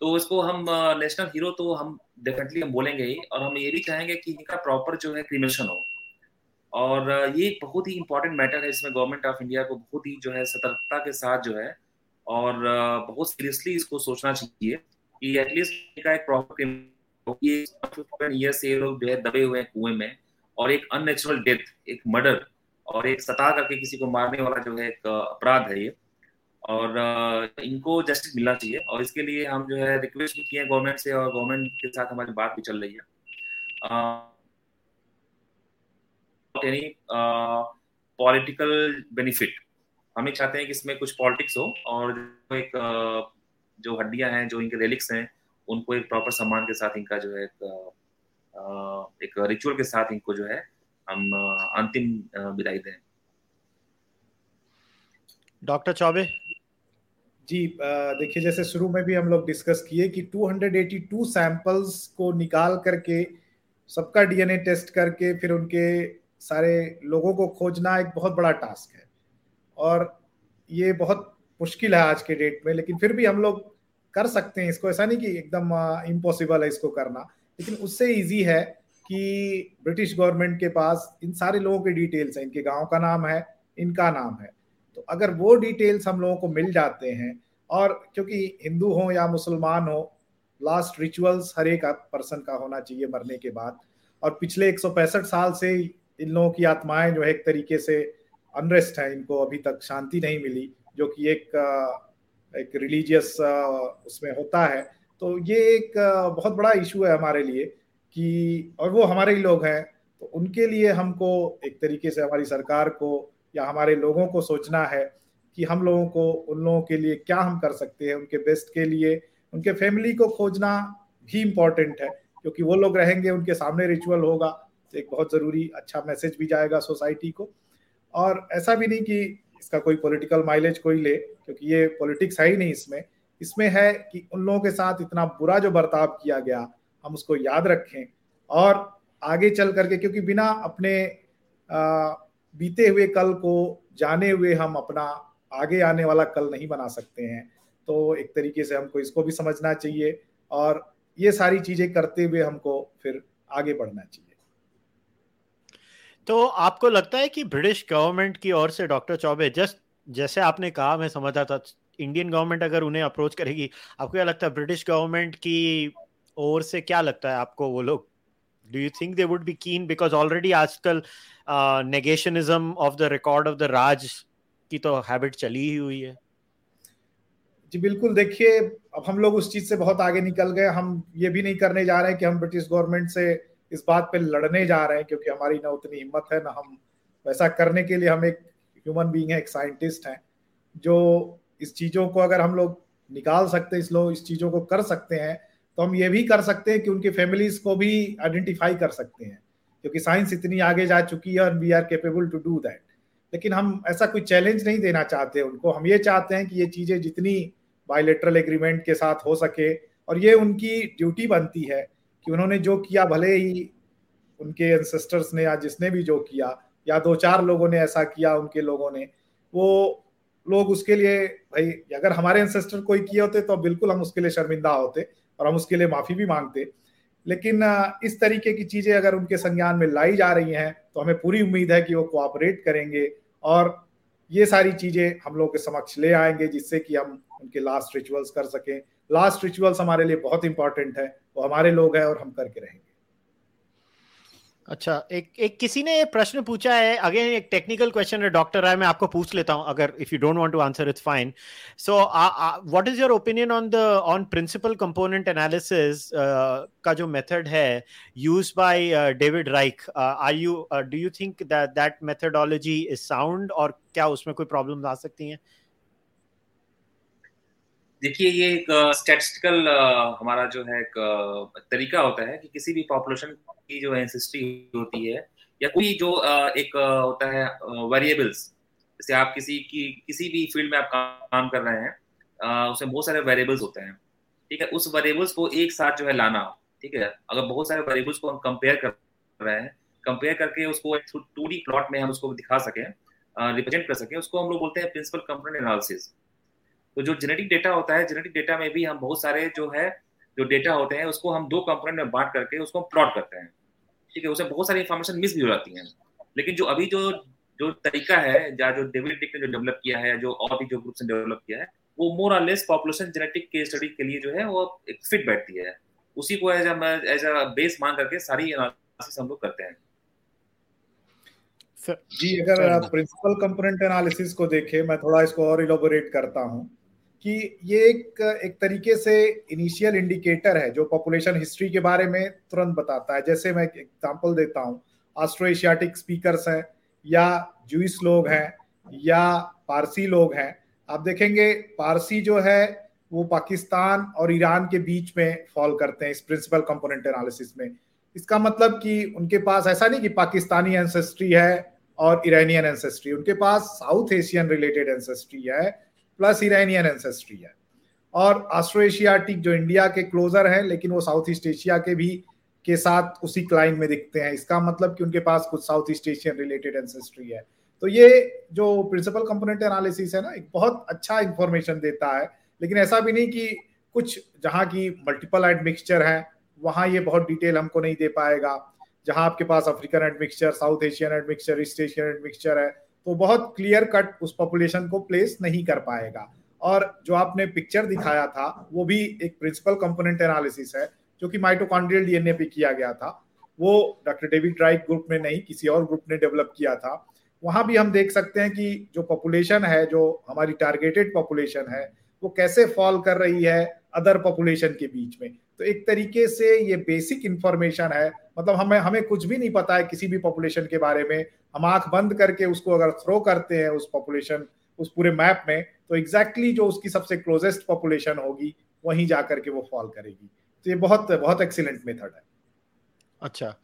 तो उसको हम नेशनल हीरो तो हम डेफिनेटली हम बोलेंगे ही, और हम ये भी चाहेंगे कि इनका प्रॉपर जो है क्रिमिनेशन हो। और ये एक बहुत ही इंपॉर्टेंट मैटर है इसमें गवर्नमेंट ऑफ़ इंडिया को बहुत ही जो है सतर्कता के साथ जो है और बहुत सीरियसली इसको सोचना चाहिए कि एटलीस्ट इनका एक प्रॉपर से लोग जो है दबे हुए हैं कुएँ में और एक अननेचुरल डेथ एक मर्डर और एक सता करके किसी को मारने वाला जो है एक अपराध है ये। और इनको जस्टिस मिलना चाहिए और इसके लिए हम जो है रिक्वेस्ट भी किए गवर्नमेंट से और गवर्नमेंट के साथ हमारी बात भी चल रही है। एनी पॉलिटिकल बेनिफिट हम ये चाहते हैं कि इसमें कुछ पॉलिटिक्स हो और जो एक जो हड्डियाँ हैं जो इनके रेलिक्स हैं उनको एक प्रॉपर सम्मान के साथ इनका जो है एक एक रिचुअल के साथ इनको जो है हम अंतिम विदाई दें। डॉक्टर चौबे? जी देखिए जैसे शुरू में भी हम लोग डिस्कस किए कि 282 सैंपल्स को निकाल करके सबका डीएनए टेस्ट करके फिर उनके सारे लोगों को खोजना एक बहुत बड़ा टास्क है। और ये बहुत मुश्किल है आज के डेट में, लेकिन फिर भी हम लोग कर सकते हैं इसको। ऐसा नहीं कि एकदम इम्पॉसिबल है इसको करना, लेकिन उससे इजी है कि ब्रिटिश गवर्नमेंट के पास इन सारे लोगों के डिटेल्स हैं। इनके गाँव का नाम है, इनका नाम है। तो अगर वो डिटेल्स हम लोगों को मिल जाते हैं, और क्योंकि हिंदू हो या मुसलमान हो लास्ट रिचुअल्स हर एक पर्सन का होना चाहिए मरने के बाद। और पिछले एक सौ पैंसठ साल से इन लोगों की आत्माएँ जो है एक तरीके से अनरेस्ट है, इनको अभी तक शांति नहीं मिली, जो कि एक एक रिलीजियस उसमें होता है। तो ये एक बहुत बड़ा इशू है हमारे लिए कि, और वो हमारे ही लोग हैं तो उनके लिए हमको एक तरीके से हमारी सरकार को या हमारे लोगों को सोचना है कि हम लोगों को, उन लोगों के लिए क्या हम कर सकते हैं, उनके बेस्ट के लिए, उनके फैमिली को खोजना भी इम्पोर्टेंट है, क्योंकि वो लोग रहेंगे, उनके सामने रिचुअल होगा तो एक बहुत ज़रूरी अच्छा मैसेज भी जाएगा सोसाइटी को। और ऐसा भी नहीं कि इसका कोई पॉलिटिकल माइलेज कोई ले क्योंकि ये पॉलिटिक्स है ही नहीं इसमें। इसमें है कि उन लोगों के साथ इतना बुरा जो बर्ताव किया गया हम उसको याद रखें और आगे चल करके क्योंकि बिना अपने आ, बीते हुए कल को जाने हुए हम अपना आगे आने वाला कल नहीं बना सकते हैं। तो एक तरीके से हमको इसको भी समझना चाहिए और ये सारी चीज़ें करते हुए हमको फिर आगे बढ़ना चाहिए। तो आपको लगता है कि ब्रिटिश गवर्नमेंट की ओर से डॉक्टर चौबे जस्ट जैसे आपने कहा, मैं समझा था, इंडियन गवर्नमेंट अगर उन्हें अप्रोच करेगी, आपको क्या लगता है ब्रिटिश गवर्नमेंट की ओर से क्या लगता है आपको वो लोग? Do you think they would be keen because already आजकल negationism of the record of the Raj की तो हैबिट चली ही हुई है। जी, बिल्कुल। देखिए, अब हम लोग उस चीज़ से बहुत आगे निकल गए। हम ये भी नहीं करने जा रहे हैं कि हम ब्रिटिश गवर्नमेंट से इस बात पे लड़ने जा रहे हैं क्योंकि हमारी ना उतनी हिम्मत है, ना हम वैसा करने के लिए हम एक ह्यूमन बींग है, एक साइंटिस्ट हैं, जो इस चीज़ों को अगर हम लोग निकाल सकते हैं, इस लोग इस चीज़ों को कर सकते हैं तो हम ये भी कर सकते हैं कि उनकी फैमिलीज़ को भी आइडेंटिफाई कर सकते हैं, क्योंकि साइंस इतनी आगे जा चुकी है और we are capable to do that लेकिन हम ऐसा कोई चैलेंज नहीं देना चाहते उनको, हम ये चाहते हैं कि ये चीज़ें जितनी बायोलेटरल एग्रीमेंट के साथ हो सके, और ये उनकी ड्यूटी बनती है कि उन्होंने जो किया, भले ही उनके एंसेस्टर्स ने या जिसने भी जो किया, या दो चार लोगों ने ऐसा किया उनके लोगों ने, वो लोग उसके लिए, भाई, अगर हमारे एंसेस्टर कोई किए होते तो बिल्कुल हम उसके लिए शर्मिंदा होते और हम उसके लिए माफ़ी भी मांगते। लेकिन इस तरीके की चीज़ें अगर उनके संज्ञान में लाई जा रही हैं तो हमें पूरी उम्मीद है कि वो कोऑपरेट करेंगे और ये सारी चीज़ें हम लोग के समक्ष ले आएँगे, जिससे कि हम उनके लास्ट रिचुअल्स कर सकें। लास्ट रिचुअल्स हमारे लिए बहुत इंपॉर्टेंट है। वो हमारे लोग हैं और हम करके रहेंगे। अच्छा एक एक किसी ने प्रश्न पूछा है, अगेन एक टेक्निकल क्वेश्चन है डॉक्टर राय, मैं आपको पूछ लेता हूँ, अगर if you don't want to answer it's fine so what is your opinion on the on principal component analysis का जो मेथड है use by David Reich are you do you think that that methodology is sound और क्या उसमें कोई problems आ सकती हैं? देखिए, ये एक स्टैटिस्टिकल हमारा जो है एक तरीका होता है कि किसी भी पॉपुलेशन की जो एंसेस्ट्री होती है या कोई जो एक होता है वेरिएबल्स जैसे आप किसी की, किसी भी फ़ील्ड में आप काम कर रहे हैं उसमें बहुत सारे वेरिएबल्स होते हैं, ठीक है? उस वेरिएबल्स को एक साथ जो है लाना, ठीक है? अगर बहुत सारे वेरिएबल्स को हम कंपेयर कर रहे हैं कंपेयर करके उसको टू डी प्लॉट में हम उसको दिखा सकें रिप्रेजेंट कर सकें, उसको हम लोग बोलते हैं प्रिंसिपल कंपोनेंट एनालिसिस तो जो जेनेटिक डेटा होता है जेनेटिक डेटा में भी हम बहुत सारे जो है जो डेटा होते हैं उसको हम दो कंपोनेंट में बांट करके उसको हम प्लॉट करते हैं। ठीक है उसमें बहुत सारी इन्फॉर्मेशन मिस भी हो जाती है। लेकिन जो अभी जो जो तरीका है या जो डेविड डिक ने जो डेवलप किया है जो और भी जो ग्रुप्स ने डेवलप किया है वो मोर और लेस पॉपुलेशन जेनेटिक के स्टडी के लिए जो है वो एक फिट बैठती है। उसी को एज एज अ बेस मान करके सारी एनालिसिस हम लोग करते हैं। जी अगर प्रिंसिपल कंपोनेंट एनालिसिस को देखें मैं थोड़ा इसको और इलोबोरेट करता हूँ। कि ये एक एक तरीके से इनिशियल इंडिकेटर है जो पॉपुलेशन हिस्ट्री के बारे में तुरंत बताता है। जैसे मैं एग्जांपल देता हूँ। ऑस्ट्रो एशियाटिक स्पीकर्स हैं, या जूस लोग हैं, या पारसी लोग हैं। आप देखेंगे पारसी जो है, वो पाकिस्तान और ईरान के बीच में फॉल करते हैं इस प्रिंसिपल कंपोनेंट एनालिसिस में। इसका मतलब कि उनके पास, ऐसा नहीं कि पाकिस्तानी एंसेस्ट्री है और ईरानियन एंसेस्ट्री उनके पास साउथ एशियन रिलेटेड एंसेस्ट्री है। प्लस इरानियन एंसेस्ट्री है। और ऑस्ट्रो एशियाटिक जो इंडिया के क्लोजर हैं, लेकिन वो साउथ ईस्ट एशिया के भी के साथ उसी क्लाइन में दिखते हैं। इसका मतलब कि उनके पास कुछ South East Asian related ancestry है। तो ये जो प्रिंसिपल कंपोनेंट एनालिसिस है ना, एक बहुत अच्छा इंफॉर्मेशन देता है। लेकिन ऐसा भी नहीं कि कुछ जहाँ की मल्टीपल एडमिक्सचर है, वहाँ ये बहुत डिटेल हमको नहीं दे पाएगा। जहाँ आपके पास African admixture South Asian admixture East Asian admixture है तो बहुत क्लियर कट उस पॉपुलेशन को प्लेस नहीं कर पाएगा। और जो आपने पिक्चर दिखाया था, वो भी एक प्रिंसिपल कंपोनेंट एनालिसिस है, जो कि माइटोकॉन्ड्रियल डीएनए पे किया गया था। वो डॉक्टर डेविड ड्राइक ग्रुप में नहीं, किसी और ग्रुप ने डेवलप किया था। वहाँ भी हम देख सकते हैं कि जो पॉपुलेशन है, जो हमारी टारगेटेड पॉपुलेशन है, वो कैसे फॉल कर रही है अदर पॉपुलेशन के बीच में। तो एक तरीके से ये बेसिक इंफॉर्मेशन है। मतलब हमें हमें कुछ भी नहीं पता है किसी भी पॉपुलेशन के बारे में। हम आँख बंद करके उसको अगर थ्रो करते हैं उस पॉपुलेशन उस पूरे मैप में तो एग्जैक्टली exactly जो उसकी सबसे क्लोजेस्ट पॉपुलेशन होगी वहीं जा करके वो फॉल करेगी। तो ये बहुत बहुत एक्सीलेंट मेथड है। अच्छा।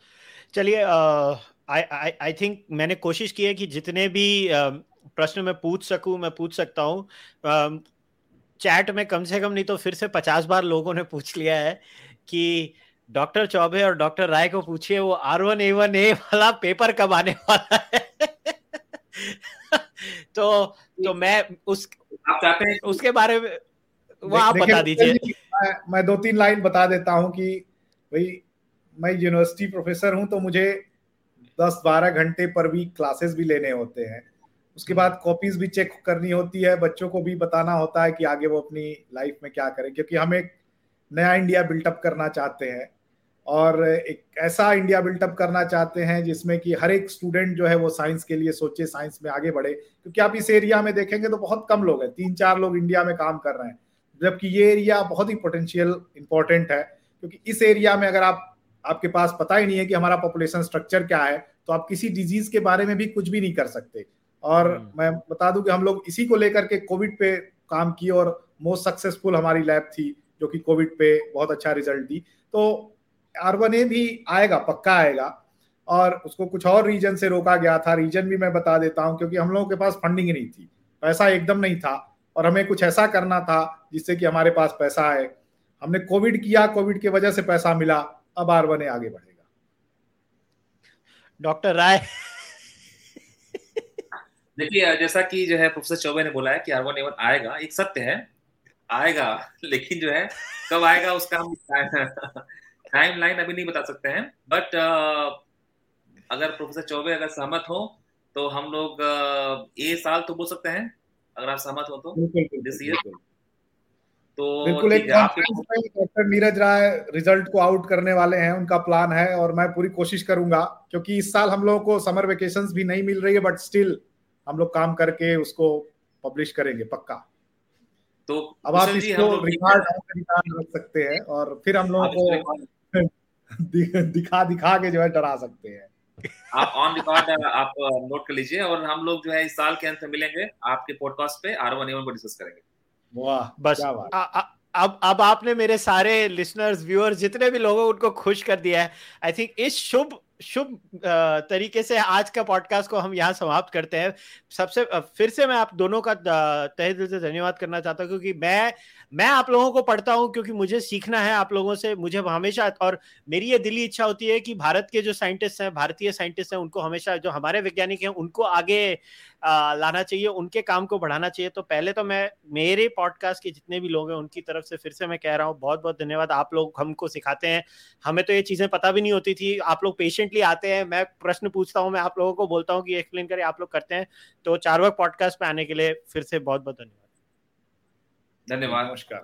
चलिए आई आई थिंक मैंने कोशिश की है कि जितने भी uh, प्रश्न मैं पूछ सकूँ मैं पूछ सकता हूँ। चैट में कम से कम नहीं तो फिर से पचास बार लोगों ने पूछ लिया है कि डॉक्टर चौबे और डॉक्टर राय को पूछिए वो R one A one A वाला पेपर कब आने वाला है? तो तो मैं उस आप चाहते हैं उसके बारे में वो आप बता दीजिए। मैं, मैं दो तीन लाइन बता देता हूँ कि भाई मैं यूनिवर्सिटी प्रोफेसर हूँ तो मुझे दस बारह घंटे पर भी क्लासेस भी लेने होते हैं। उसके बाद कॉपीज भी चेक करनी होती है, बच्चों को भी बताना होता है कि आगे वो अपनी लाइफ में क्या करें, क्योंकि हम एक नया इंडिया बिल्टअप करना चाहते हैं और एक ऐसा इंडिया बिल्टअप करना चाहते हैं जिसमें कि हर एक स्टूडेंट जो है वो साइंस के लिए सोचे साइंस में आगे बढ़े। क्योंकि आप इस एरिया में देखेंगे तो बहुत कम लोग हैं तीन चार लोग इंडिया में काम कर रहे हैं, जबकि ये एरिया बहुत ही पोटेंशियल इंपॉर्टेंट है। क्योंकि इस एरिया में अगर आप, आपके पास पता ही नहीं है कि हमारा पॉपुलेशन स्ट्रक्चर क्या है तो आप किसी डिज़ीज़ के बारे में भी कुछ भी नहीं कर सकते। और हम्म। मैं बता दूँ कि हम लोग इसी को लेकर के कोविड पे काम किए और मोस्ट सक्सेसफुल हमारी लैब थी जो कि कोविड पे बहुत अच्छा रिज़ल्ट दी। तो आर ए भी आएगा पक्का आएगा। और उसको कुछ और रीजन से रोका गया था रीजन भी मैं बता देता हूँ क्योंकि हम लोगों के पास फंडिंग नहीं थी। पैसा एकदम नहीं था और हमें कुछ ऐसा करना था जिससे कि हमारे पास पैसा आए। हमने कोविड किया कोविड की वजह से पैसा मिला अब आर वन ए आगे बढ़ेगा। डॉक्टर राय देखिए जैसा कि जो है प्रोफेसर चौबे ने बोला है कि आर वन एवन आएगा एक सत्य है आएगा लेकिन जो है कब आएगा उसका हम टाइम लाइन अभी नहीं बता सकते हैं बट अगर प्रोफेसर चौबे अगर सहमत हो तो हम लोग ये साल तो बोल सकते हैं अगर आप सहमत हो तो दिस ईयर तो बिल्कुल एक डॉक्टर नीरज राय रिज़ल्ट को आउट करने वाले हैं उनका प्लान है और मैं पूरी कोशिश करूँगा क्योंकि इस साल हम लोगों को समर वेकेशंस भी नहीं मिल रही है बट स्टिल हम लोग काम करके उसको पब्लिश करेंगे पक्का। तो अब आप इसको रिकॉर्ड रख सकते हैं और फिर हम लोगों को दिखा दिखा के जो है डरा सकते हैं। आप ऑन रिकॉर्ड आप नोट कर लीजिए और हम लोग जो है इस साल के अंत में मिलेंगे आपके पॉडकास्ट पे आर वन को डिस्कस करेंगे। वाह बस। अब अब आपने मेरे सारे लिसनर्स व्यूअर्स जितने भी लोगों उनको खुश कर दिया है। आई थिंक इस शुभ शुभ तरीके से आज का पॉडकास्ट को हम यहाँ समाप्त करते हैं। सबसे फिर से मैं आप दोनों का तहे दिल से धन्यवाद करना चाहता हूँ, क्योंकि मैं मैं आप लोगों को पढ़ता हूँ क्योंकि मुझे सीखना है आप लोगों से मुझे हमेशा और मेरी ये दिली इच्छा होती है कि भारत के जो साइंटिस्ट हैं भारतीय साइंटिस्ट हैं उनको हमेशा जो हमारे वैज्ञानिक हैं उनको आगे आ, लाना चाहिए उनके काम को बढ़ाना चाहिए। तो पहले तो मैं मेरे पॉडकास्ट के जितने भी लोग हैं उनकी तरफ़ से फिर से मैं कह रहा हूँ बहुत बहुत धन्यवाद। आप लोग हमको सिखाते हैं। हमें तो ये चीज़ें पता भी नहीं होती थी। आप लोग पेशेंटली आते हैं। मैं प्रश्न पूछता हूँ मैं आप लोगों को बोलता हूँ कि एक्सप्लेन करें आप लोग करते हैं। तो चारवक पॉडकास्ट पे आने के लिए फिर से बहुत बहुत धन्यवाद। धन्यवाद नमस्कार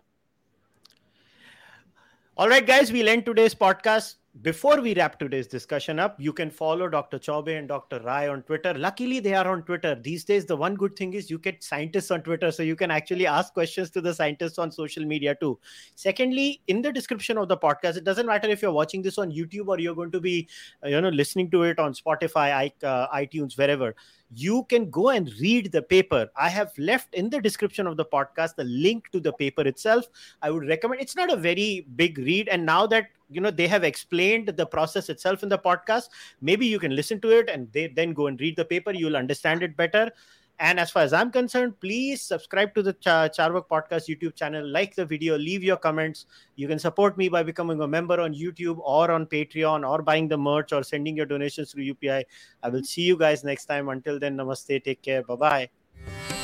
All right, guys, we'll end today's podcast. Before we wrap today's discussion up, you can follow Dr. Chaube and Dr. Rai on Twitter. Luckily, they are on Twitter. These days, the one good thing is you get scientists on Twitter, so you can actually ask questions to the scientists on social media too. Secondly, in the description of the podcast, it doesn't matter if you're watching this on YouTube or you're going to be, uh, you know, listening to it on Spotify, uh, iTunes, wherever you can go and read the paper. I have left in the description of the podcast the link to the paper itself. I would recommend it's not a very big read. And now that you know they have explained the process itself in the podcast, maybe you can listen to it and they, then go and read the paper. You'll understand it better. And as far as I'm concerned, please subscribe to the Ch- Charvak Podcast YouTube channel, like the video, leave your comments. You can support me by becoming a member on YouTube or on Patreon or buying the merch or sending your donations through UPI. I will see you guys next time. Until then, namaste. Take care. Bye bye.